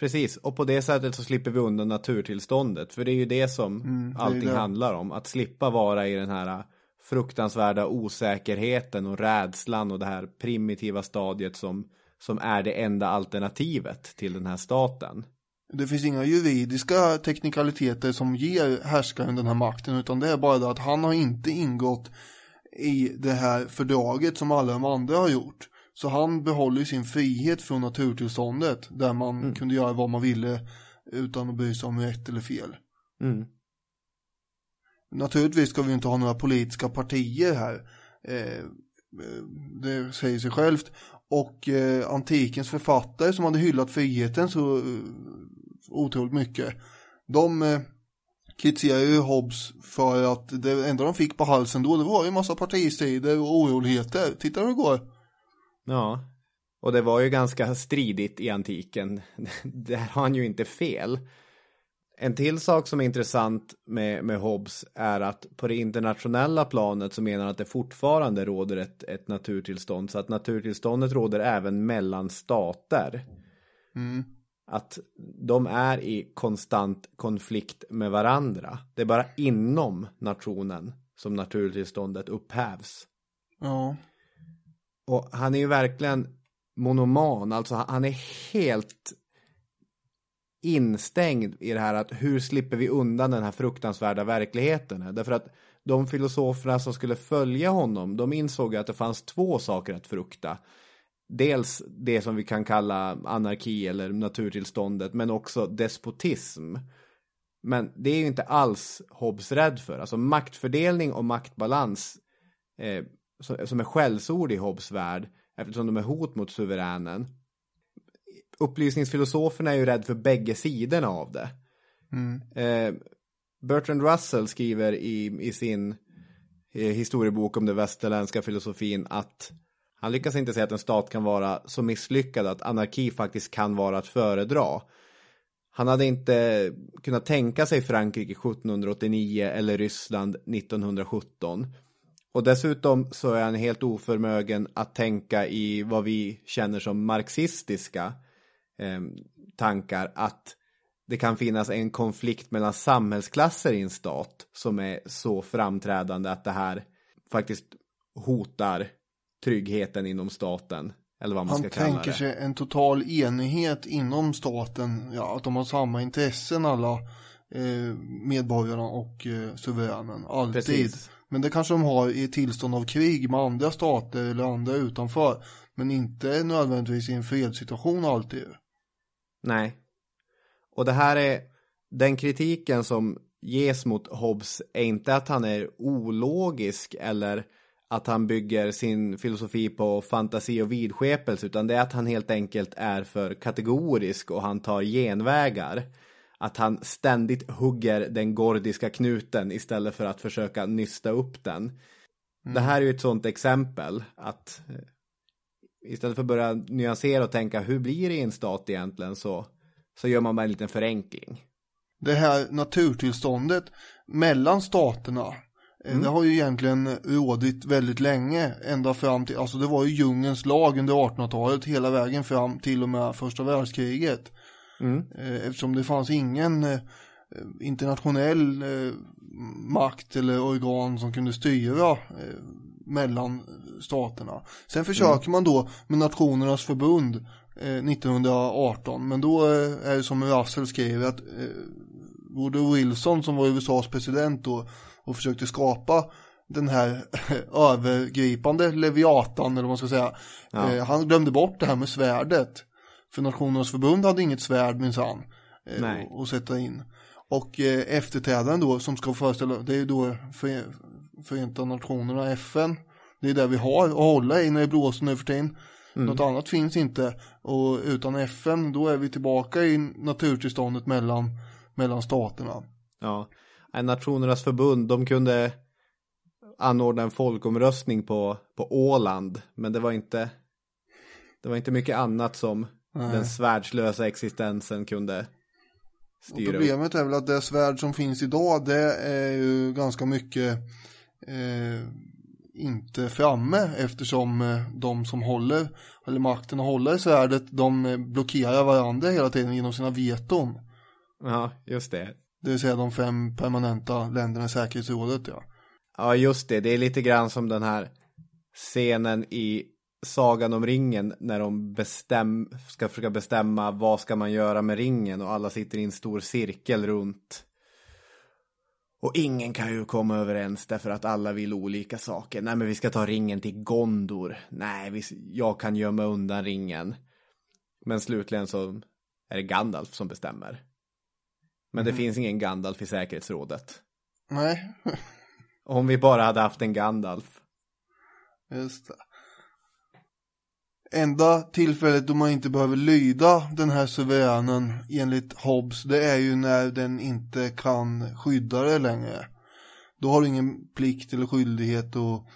Precis, och på det sättet så slipper vi undan naturtillståndet. För det är ju det som Mm, det allting det. handlar om. Att slippa vara i den här fruktansvärda osäkerheten och rädslan och det här primitiva stadiet som, som är det enda alternativet till den här staten. Det finns inga juridiska teknikaliteter som ger härskaren den här makten utan det är bara det att han har inte ingått i det här fördraget som alla de andra har gjort. Så han behåller sin frihet från naturtillståndet där man kunde göra vad man ville utan att bry sig om rätt eller fel. Mm. Naturligtvis ska vi inte ha några politiska partier här. Eh, det säger sig självt. Och eh, antikens författare som hade hyllat friheten så eh, otroligt mycket. De eh, kritiserar ju Hobbes för att det enda de fick på halsen då det var ju en massa partistrider och oroligheter. Titta hur det går. Ja, och det var ju ganska stridigt i antiken. Där har han ju inte fel. En till sak som är intressant med, med Hobbes är att på det internationella planet så menar han att det fortfarande råder ett, ett naturtillstånd. Så att naturtillståndet råder även mellan stater. Mm. Att de är i konstant konflikt med varandra. Det är bara inom nationen som naturtillståndet upphävs. Ja. Och han är ju verkligen monoman, alltså han är helt instängd i det här att hur slipper vi undan den här fruktansvärda verkligheten? Därför att de filosoferna som skulle följa honom, de insåg att det fanns två saker att frukta. Dels det som vi kan kalla anarki eller naturtillståndet, men också despotism. Men det är ju inte alls Hobbes rädd för. Alltså maktfördelning och maktbalans eh, som, är skällsord i Hobbes värld eftersom de är hot mot suveränen. Upplysningsfilosoferna är ju rädd för bägge sidorna av det. Eh, Bertrand Russell skriver i, i sin eh, historiebok om den västerländska filosofin att han lyckas inte säga att en stat kan vara så misslyckad att anarki faktiskt kan vara att föredra. Han hade inte kunnat tänka sig Frankrike 1789 eller Ryssland 1917. Och dessutom så är han helt oförmögen att tänka i vad vi känner som marxistiska eh, tankar att det kan finnas en konflikt mellan samhällsklasser i en stat som är så framträdande att det här faktiskt hotar tryggheten inom staten. Eller vad man Han ska kalla tänker det. sig en total enighet inom staten, ja, att de har samma intressen alla eh, medborgarna och eh, suveränen, alltid. Precis. Men det kanske de har i tillstånd av krig med andra stater eller andra utanför, men inte nödvändigtvis i en fredssituation alltid. Nej. Och det här är den kritiken som ges mot Hobbes är inte att han är ologisk eller att han bygger sin filosofi på fantasi och vidskepelse utan det är att han helt enkelt är för kategorisk och han tar genvägar. Att han ständigt hugger den gordiska knuten istället för att försöka nysta upp den. Det här är ju ett sånt exempel att eh, istället för att börja nyansera och tänka hur blir det i en stat egentligen så, så gör man bara en liten förenkling. det här naturtillståndet mellan staterna eh, Det har ju egentligen rådit väldigt länge, ända fram till, alltså det var ju djungens lag under 1800-talet hela vägen fram till och med första världskriget. Eh, Eftersom det fanns ingen eh, internationell makt eller organ som kunde styra mellan staterna. Sen försöker man då med Nationernas förbund eh, 1918, men då är det som Russell skriver att Woodrow Wilson som var USAs president då och försökte skapa den här övergripande leviatan eller vad man ska säga. Eh, han glömde bort det här med svärdet. För Nationernas förbund hade inget svärd minsann eh, att sätta in. Och eh, efterträdaren då som ska föreställa, det är då för, Förenta Nationerna, FN. Det är där vi har att hålla i när det blåser nu för tiden. Något annat finns inte. Och utan FN då är vi tillbaka i naturtillståndet mellan, mellan staterna. Ja, Nationernas förbund, de kunde anordna en folkomröstning på, på Åland, men det var inte det var inte mycket annat som den svärdslösa existensen kunde Och styra upp. problemet är väl att det svärd som finns idag det är ju ganska mycket eh, inte framme eftersom eh, de som håller eller makten hålla i svärdet de eh, blockerar varandra hela tiden genom sina veton. Ja, just det. Det vill säga de fem permanenta länderna i säkerhetsrådet ja. Ja, just det. Det är lite grann som den här scenen i Sagan om ringen när de bestäm, ska försöka bestämma vad ska man göra med ringen och alla sitter i en stor cirkel runt. Och ingen kan ju komma överens därför att alla vill olika saker. Nej, men vi ska ta ringen till Gondor. Nej, vi, jag kan gömma undan ringen. Men slutligen så är det Gandalf som bestämmer. Men det finns ingen Gandalf i säkerhetsrådet. Nej, Om vi bara hade haft en Gandalf. just det. Enda tillfället då man inte behöver lyda den här suveränen enligt Hobbes det är ju när den inte kan skydda det längre. Då har du ingen plikt eller skyldighet att,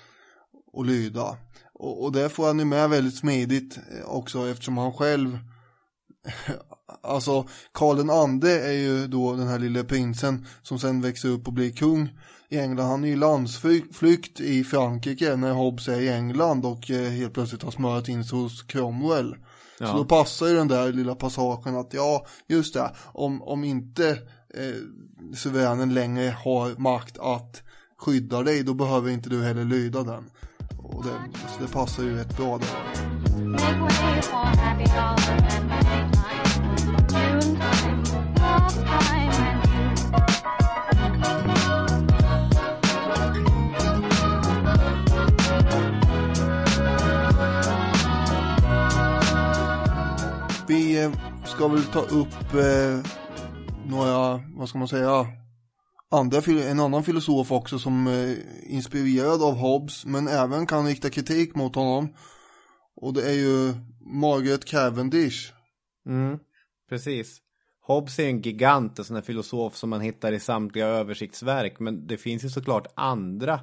att lyda. Och, och det får han ju med väldigt smidigt eh, också eftersom han själv Alltså Karl den ande är ju då den här lilla prinsen som sen växer upp och blir kung i England. Han är ju landsflykt i Frankrike när Hobbes är i England och eh, helt plötsligt har smörat in sig hos Cromwell. Så då passar ju den där lilla passagen att ja, just det, om, om inte eh, suveränen längre har makt att skydda dig, då behöver inte du heller lyda den. Och det, så det passar ju rätt bra där. Ska väl ta upp eh, några, vad ska man säga, andra, en annan filosof också som är inspirerad av Hobbes men även kan rikta kritik mot honom. Och det är ju Margaret Cavendish. Mm, precis. Hobbes är en gigant, en sån här filosof som man hittar i samtliga översiktsverk. Men det finns ju såklart andra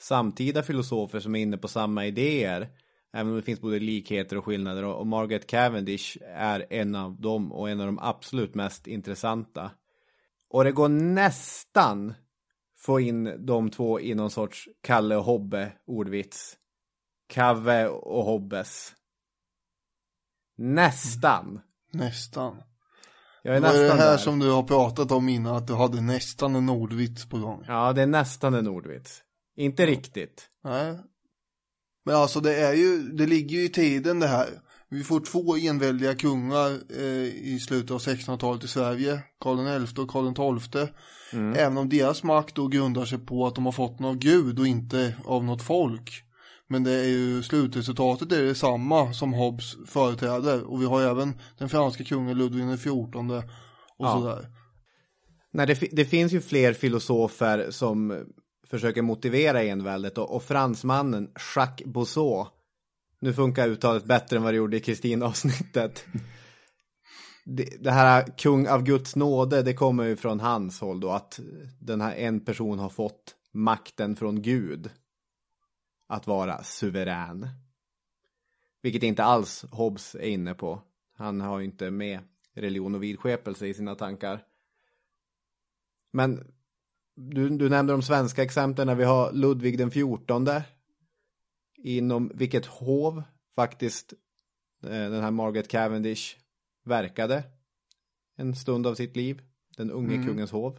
samtida filosofer som är inne på samma idéer. Även om det finns både likheter och skillnader. Och Margaret Cavendish är en av dem och en av de absolut mest intressanta. Och det går nästan få in de två i någon sorts Kalle och Hobbe ordvits. Kave och Hobbes. Nästan. Nästan. Jag är det var nästan det här där. som du har pratat om innan, att du hade nästan en ordvits på gång. Ja, det är nästan en ordvits. Inte riktigt. Nej. Men alltså det är ju, det ligger ju i tiden det här. Vi får två enväldiga kungar eh, i slutet av 1600-talet i Sverige, Karl XI och Karl XII. Mm. Även om deras makt då grundar sig på att de har fått den av Gud och inte av något folk. Men det är ju slutresultatet är detsamma som Hobbes företräder. Och vi har även den franska kungen Ludvig XIV och Ja. sådär. Nej, det, det finns ju fler filosofer som försöker motivera enväldet och, och fransmannen Jacques Bousseau. Nu funkar uttalet bättre än vad det gjorde i Kristin-avsnittet. Det, det här kung av Guds nåde, det kommer ju från hans håll då, att den här en person har fått makten från Gud att vara suverän. Vilket inte alls Hobbes är inne på. Han har ju inte med religion och vidskepelse i sina tankar. Men du, du nämnde de svenska exemplen när vi har Ludvig den fjortonde. Inom vilket hov faktiskt eh, den här Margaret Cavendish verkade en stund av sitt liv. Den unge Mm. kungens hov.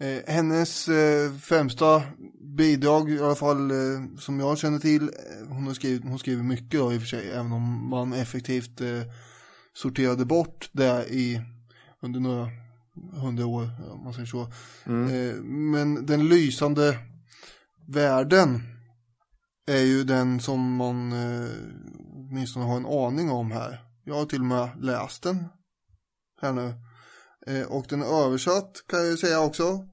Eh, hennes eh, främsta bidrag, i alla fall eh, som jag känner till, hon har skrivit, hon skriver mycket då i och för sig, även om man effektivt sorterade bort det i, under några hundra år, om man säger så. Eh, men den lysande världen är ju den som man eh, åtminstone har en aning om här. Jag har till och med läst den här nu. Eh, och den är översatt kan jag ju säga också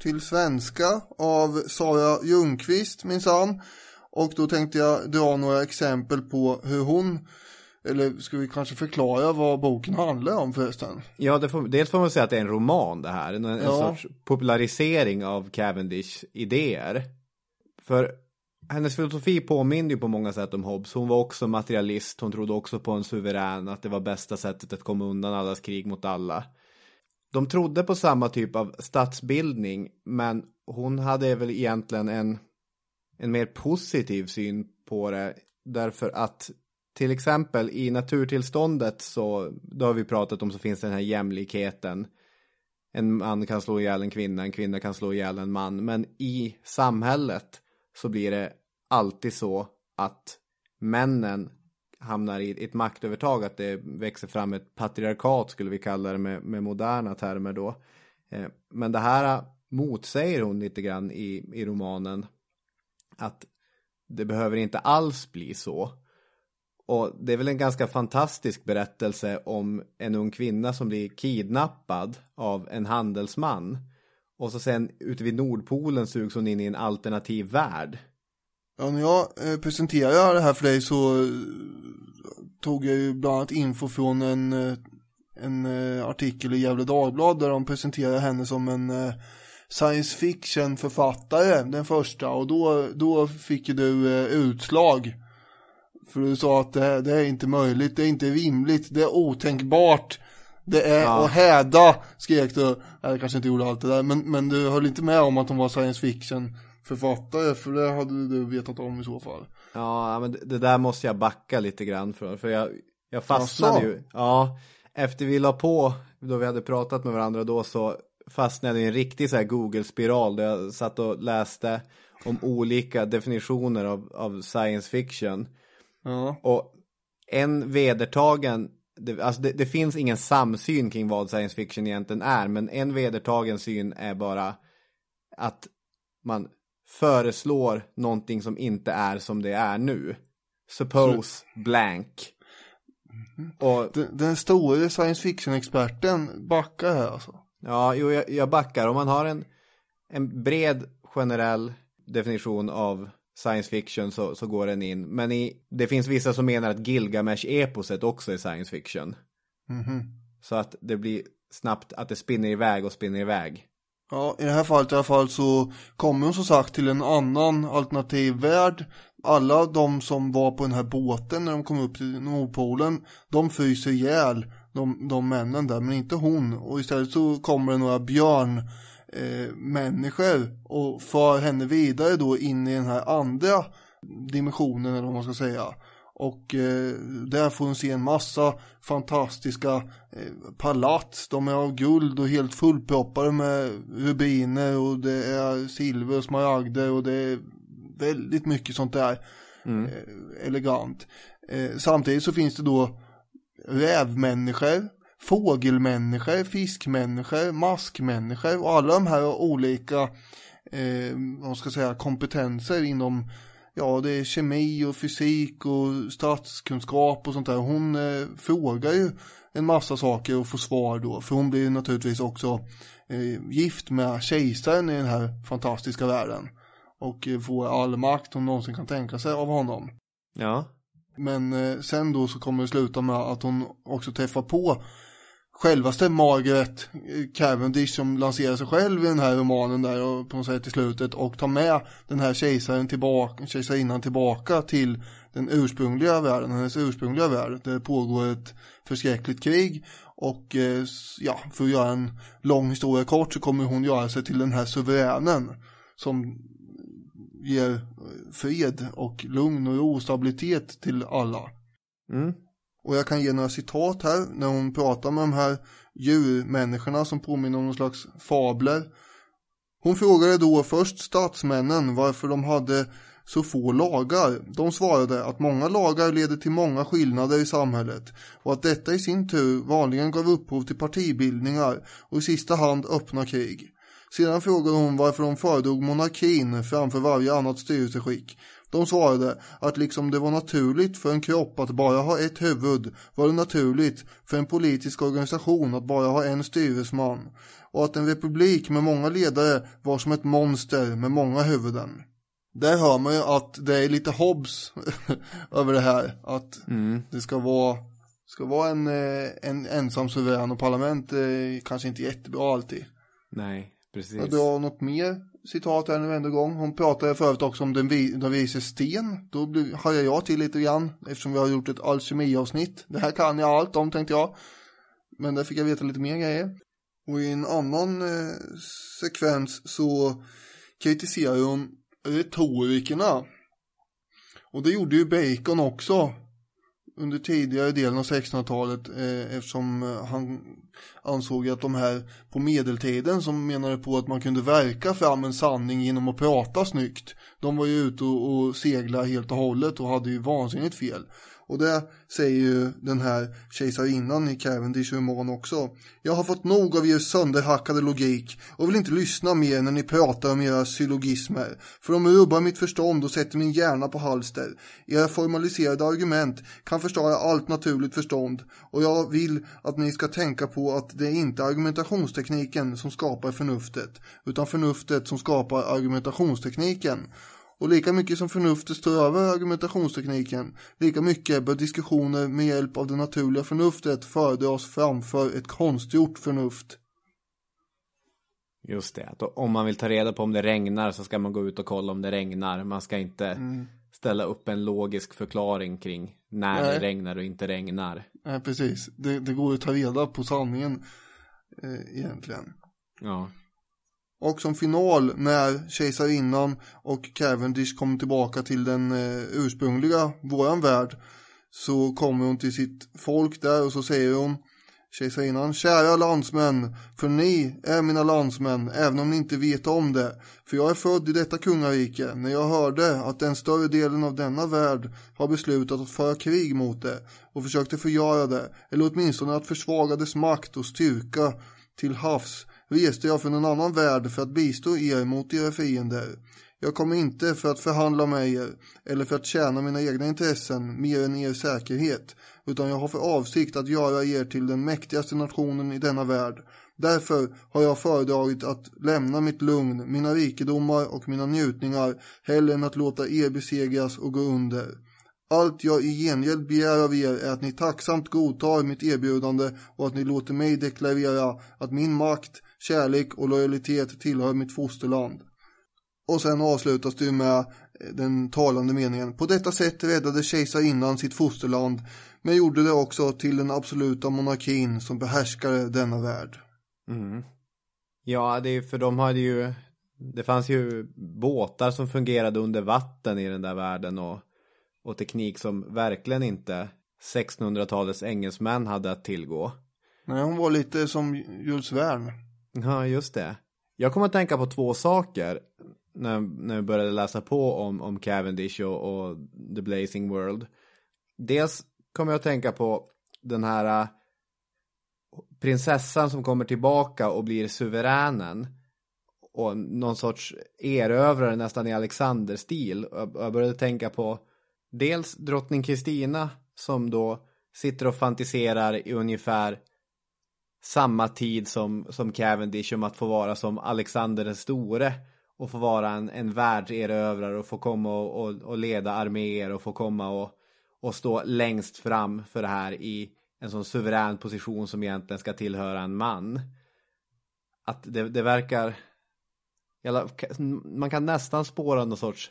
till svenska av Sara Ljungqvist minsann. Och då tänkte jag dra några exempel på hur hon, eller ska vi kanske förklara vad boken handlar om förresten? Ja, det får, dels får man säga att det är en roman det här. En, en Ja. sorts popularisering av Cavendish idéer. För hennes filosofi påminner ju på många sätt om Hobbes. Hon var också materialist. Hon trodde också på en suverän. Att det var bästa sättet att komma undan allas krig mot alla. De trodde på samma typ av statsbildning. Men hon hade väl egentligen en, en mer positiv syn på det. Därför att till exempel i naturtillståndet så, då har vi pratat om så finns den här jämlikheten. En man kan slå ihjäl en kvinna, en kvinna kan slå ihjäl en man. Men i samhället så blir det alltid så att männen hamnar i ett maktövertag, att det växer fram ett patriarkat skulle vi kalla det med, med moderna termer då. Eh, men det här motsäger hon lite grann i, i romanen. Att det behöver inte alls bli så. Och det är väl en ganska fantastisk berättelse om en ung kvinna som blir kidnappad av en handelsman. Och så sen ute vid Nordpolen sugs hon in i en alternativ värld. Ja, när jag eh, presenterade det här för dig så eh, tog jag ju bland annat info från en, eh, en artikel i Gävle Dagblad där de presenterade henne som en science fiction författare, den första, och då, då fick ju du utslag. För du sa att det, det är inte möjligt, det är inte rimligt, det är otänkbart. Det är Ja. att häda, skrek du. Jag kanske inte gjorde allt det där, men, men du höll inte med om att hon var science fiction författare, för det hade du vetat om i så fall. Ja, men det- där måste jag backa lite grann för. För jag, jag fastnade Jaså? ju. Ja, efter vi la på, då vi hade pratat med varandra då så fastnade jag i en riktig så här Google-spiral där jag satt och läste om olika definitioner av, av science fiction. Ja. Och en vedertagen, det, alltså det, det finns ingen samsyn kring vad science fiction egentligen är, men en vedertagen syn är bara att man föreslår någonting som inte är som det är nu. Suppose blank. Och Den, den stora science fiction-experten backar här alltså. Ja, jo, jag, jag backar. Om man har en, en bred generell definition av science fiction så, så går den in. Men i, det finns vissa som menar att Gilgamesh-eposet också är science fiction. Mhm. Så att det blir snabbt att det spinner iväg och spinner iväg. Ja, i det här fallet i alla fall så kommer hon som sagt till en annan alternativ värld. Alla de som var på den här båten när de kom upp till Nordpolen, de fryser ihjäl, de, de männen där, men inte hon. Och istället så kommer det några björn eh, människor och för henne vidare då in i den här andra dimensionen eller vad man ska säga. Och eh, där får hon se en massa fantastiska eh, palats. De är av guld och helt fullproppade med rubiner och det är silver och smaragder och det är väldigt mycket sånt där eh, elegant. Eh, samtidigt så finns det då rävmänniskor, fågelmänniskor, fiskmänniskor, maskmänniskor och alla de här olika eh, vad ska säga, kompetenser inom ja, det är kemi och fysik och statskunskap och sånt där. Hon eh, frågar ju en massa saker och får svar då, för hon blir naturligtvis också eh, gift med kejsaren i den här fantastiska världen och eh, får all makt hon någonsin kan tänka sig av honom. Ja. Men eh, sen då så kommer det sluta med att hon också träffar på självaste Margaret Cavendish som lanserar sig själv i den här romanen där och på något sätt i slutet och tar med den här kejsaren tillbaka, kejsarinnan tillbaka till den ursprungliga världen, hennes ursprungliga värld. Där det pågår ett förskräckligt krig och eh, ja, för att göra en lång historia kort så kommer hon göra sig till den här suveränen som ger fred och lugn och ro och stabilitet till alla. Mm. Och jag kan ge några citat här när hon pratar med de här djurmänniskorna som påminner om någon slags fabler. Hon frågade då först statsmännen varför de hade så få lagar. De svarade att många lagar leder till många skillnader i samhället och att detta i sin tur vanligen gav upphov till partibildningar och i sista hand öppna krig. Sedan frågade hon varför de föredrog monarkin framför varje annat styrelseskick. De svarade att liksom det var naturligt för en kropp att bara ha ett huvud var det naturligt för en politisk organisation att bara ha en styresman och att en republik med många ledare var som ett monster med många huvuden. Där hör man ju att det är lite Hobbes över det här. Att det ska vara, ska vara en, eh, en ensam suverän och parlament är kanske inte jättebra alltid. Nej, precis. Jag drar något mer citat här nu ändå gång. Hon pratade förut också om den, vi, den vise sten. Då hajade jag till lite grann eftersom vi har gjort ett alkemiavsnitt. Det här kan jag allt om tänkte jag. Men där fick jag veta lite mer grejer. Och i en annan eh, sekvens så kritiserar hon retorikerna. Och det gjorde ju Bacon också under tidigare delen av 1600-talet eh, eftersom eh, han ansåg att de här på medeltiden som menade på att man kunde verka fram en sanning genom att prata snyggt. De var ju ute och, och segla helt och hållet och hade ju vansinnigt fel. Och det säger ju den här kejsarinnan i Cavendish roman också. Jag har fått nog av er sönderhackade logik och vill inte lyssna mer när ni pratar om era syllogismer. För de rubbar mitt förstånd och sätter min hjärna på halster. Era formaliserade argument kan förstöra allt naturligt förstånd och jag vill att ni ska tänka på att det är inte argumentationstekniken som skapar förnuftet utan förnuftet som skapar argumentationstekniken. Och lika mycket som förnuftet står över argumentationstekniken, lika mycket bör diskussioner med hjälp av det naturliga förnuftet föredras framför ett konstgjort förnuft. Just det, att om man vill ta reda på om det regnar så ska man gå ut och kolla om det regnar. Man ska inte Mm. ställa upp en logisk förklaring kring när Nej. det regnar och inte regnar. Nej, precis. Det, det går att ta reda på sanningen eh, egentligen. Ja. Och som final när kejsarinnan och Cavendish kommer tillbaka till den eh, ursprungliga, våran värld, så kommer hon till sitt folk där och så säger hon Kejsarinnan, kära landsmän, för ni är mina landsmän, även om ni inte vet om det. För jag är född i detta kungarike, när jag hörde att den större delen av denna värld har beslutat att föra krig mot det och försökte förgöra det, eller åtminstone att försvaga dess makt och styrka till havs, reste jag från en annan värld för att bistå er mot era fiender. Jag kommer inte för att förhandla med er eller för att tjäna mina egna intressen mer än er säkerhet, utan jag har för avsikt att göra er till den mäktigaste nationen i denna värld. Därför har jag föredragit att lämna mitt lugn, mina rikedomar och mina njutningar hellre än att låta er besegras och gå under. Allt jag i gengäld begär av er är att ni tacksamt godtar mitt erbjudande och att ni låter mig deklarera att min makt, kärlek och lojalitet tillhör mitt fosterland. Och sen avslutas det med den talande meningen. På detta sätt räddade kejsarinnan sitt fosterland, men gjorde det också till den absoluta monarkin som behärskade denna värld. Mm. Ja, det är för de hade ju, det fanns ju båtar som fungerade under vatten i den där världen och, och teknik som verkligen inte 1600-talets engelsmän hade att tillgå. Nej, hon var lite som Jules Verne. Ja, just det. Jag kommer att tänka på två saker när, när jag började läsa på om, om Cavendish och, och The Blazing World. Dels kommer jag att tänka på den här äh, prinsessan som kommer tillbaka och blir suveränen och någon sorts erövrare nästan i Alexander-stil. Och jag började tänka på dels drottning Kristina som då sitter och fantiserar i ungefär samma tid som, som Cavendish om att få vara som Alexander den store och få vara en, en världserövrare och få komma och, och, och leda arméer och få komma och, och stå längst fram för det här i en sån suverän position som egentligen ska tillhöra en man. Att det, det verkar man kan nästan spåra någon sorts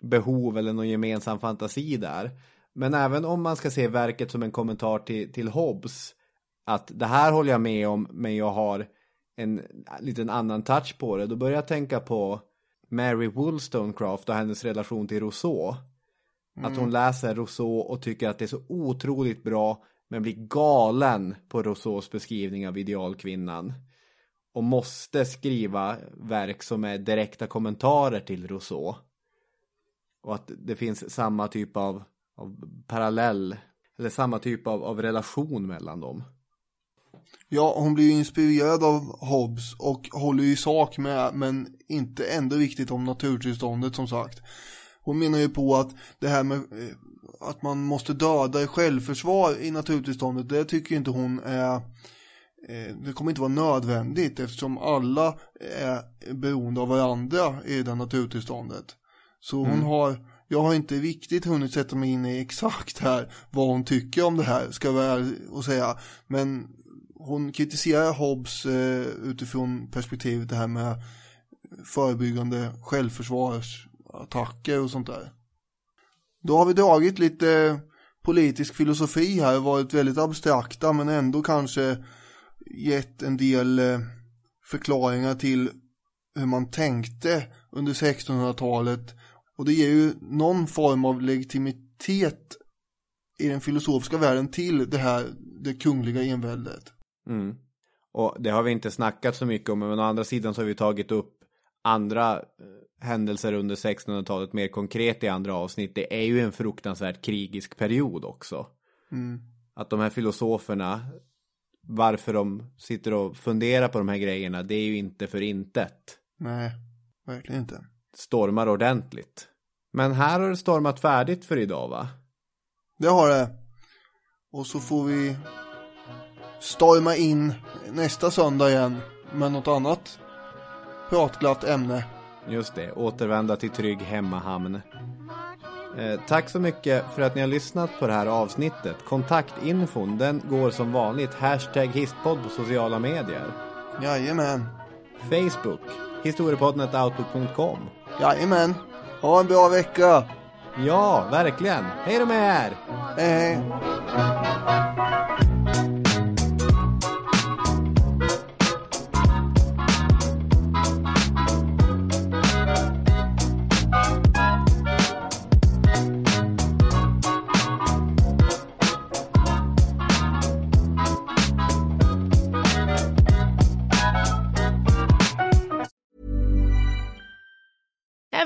behov eller någon gemensam fantasi där. Men även om man ska se verket som en kommentar till, till Hobbes att det här håller jag med om men jag har en liten annan touch på det. Då börjar jag tänka på Mary Wollstonecraft och hennes relation till Rousseau. Att hon läser Rousseau och tycker att det är så otroligt bra men blir galen på Rousseaus beskrivning av idealkvinnan. Och måste skriva verk som är direkta kommentarer till Rousseau. Och att det finns samma typ av, av parallell eller samma typ av, av relation mellan dem. Ja, hon blir ju inspirerad av Hobbes och håller ju i sak med, men inte ändå riktigt om naturtillståndet som sagt. Hon menar ju på att det här med eh, att man måste döda i självförsvar i naturtillståndet, det tycker inte hon är eh, det kommer inte vara nödvändigt eftersom alla är beroende av varandra i det naturtillståndet. Så hon Mm. har, jag har inte riktigt hunnit sätta mig in i exakt här vad hon tycker om det här, ska jag vara ärlig och säga. Men hon kritiserar Hobbes eh, utifrån perspektivet det här med förebyggande självförsvarsattacker och sånt där. Då har vi dragit lite politisk filosofi här, varit väldigt abstrakta men ändå kanske gett en del eh, förklaringar till hur man tänkte under 1600-talet och det ger ju någon form av legitimitet i den filosofiska världen till det här, det kungliga enväldet. Mm. Och det har vi inte snackat så mycket om, men å andra sidan så har vi tagit upp andra eh, händelser under 1600-talet mer konkret i andra avsnitt. Det är ju en fruktansvärt krigisk period också. Mm. Att de här filosoferna, varför de sitter och funderar på de här grejerna, det är ju inte för intet. Nej, verkligen inte. Stormar ordentligt. Men här har det stormat färdigt för idag va? Det har det. Och så får vi storma in nästa söndag igen med något annat pratglatt ämne. Just det, återvända till trygg hemmahamn. Eh, tack så mycket för att ni har lyssnat på det här avsnittet. Kontaktinfon, den går som vanligt. Hashtag histpodd på sociala medier. Jajamän. Facebook, historiepodden.outlook.com. Jajamän. Ha en bra vecka. Ja, verkligen. Hej då med er! Hej.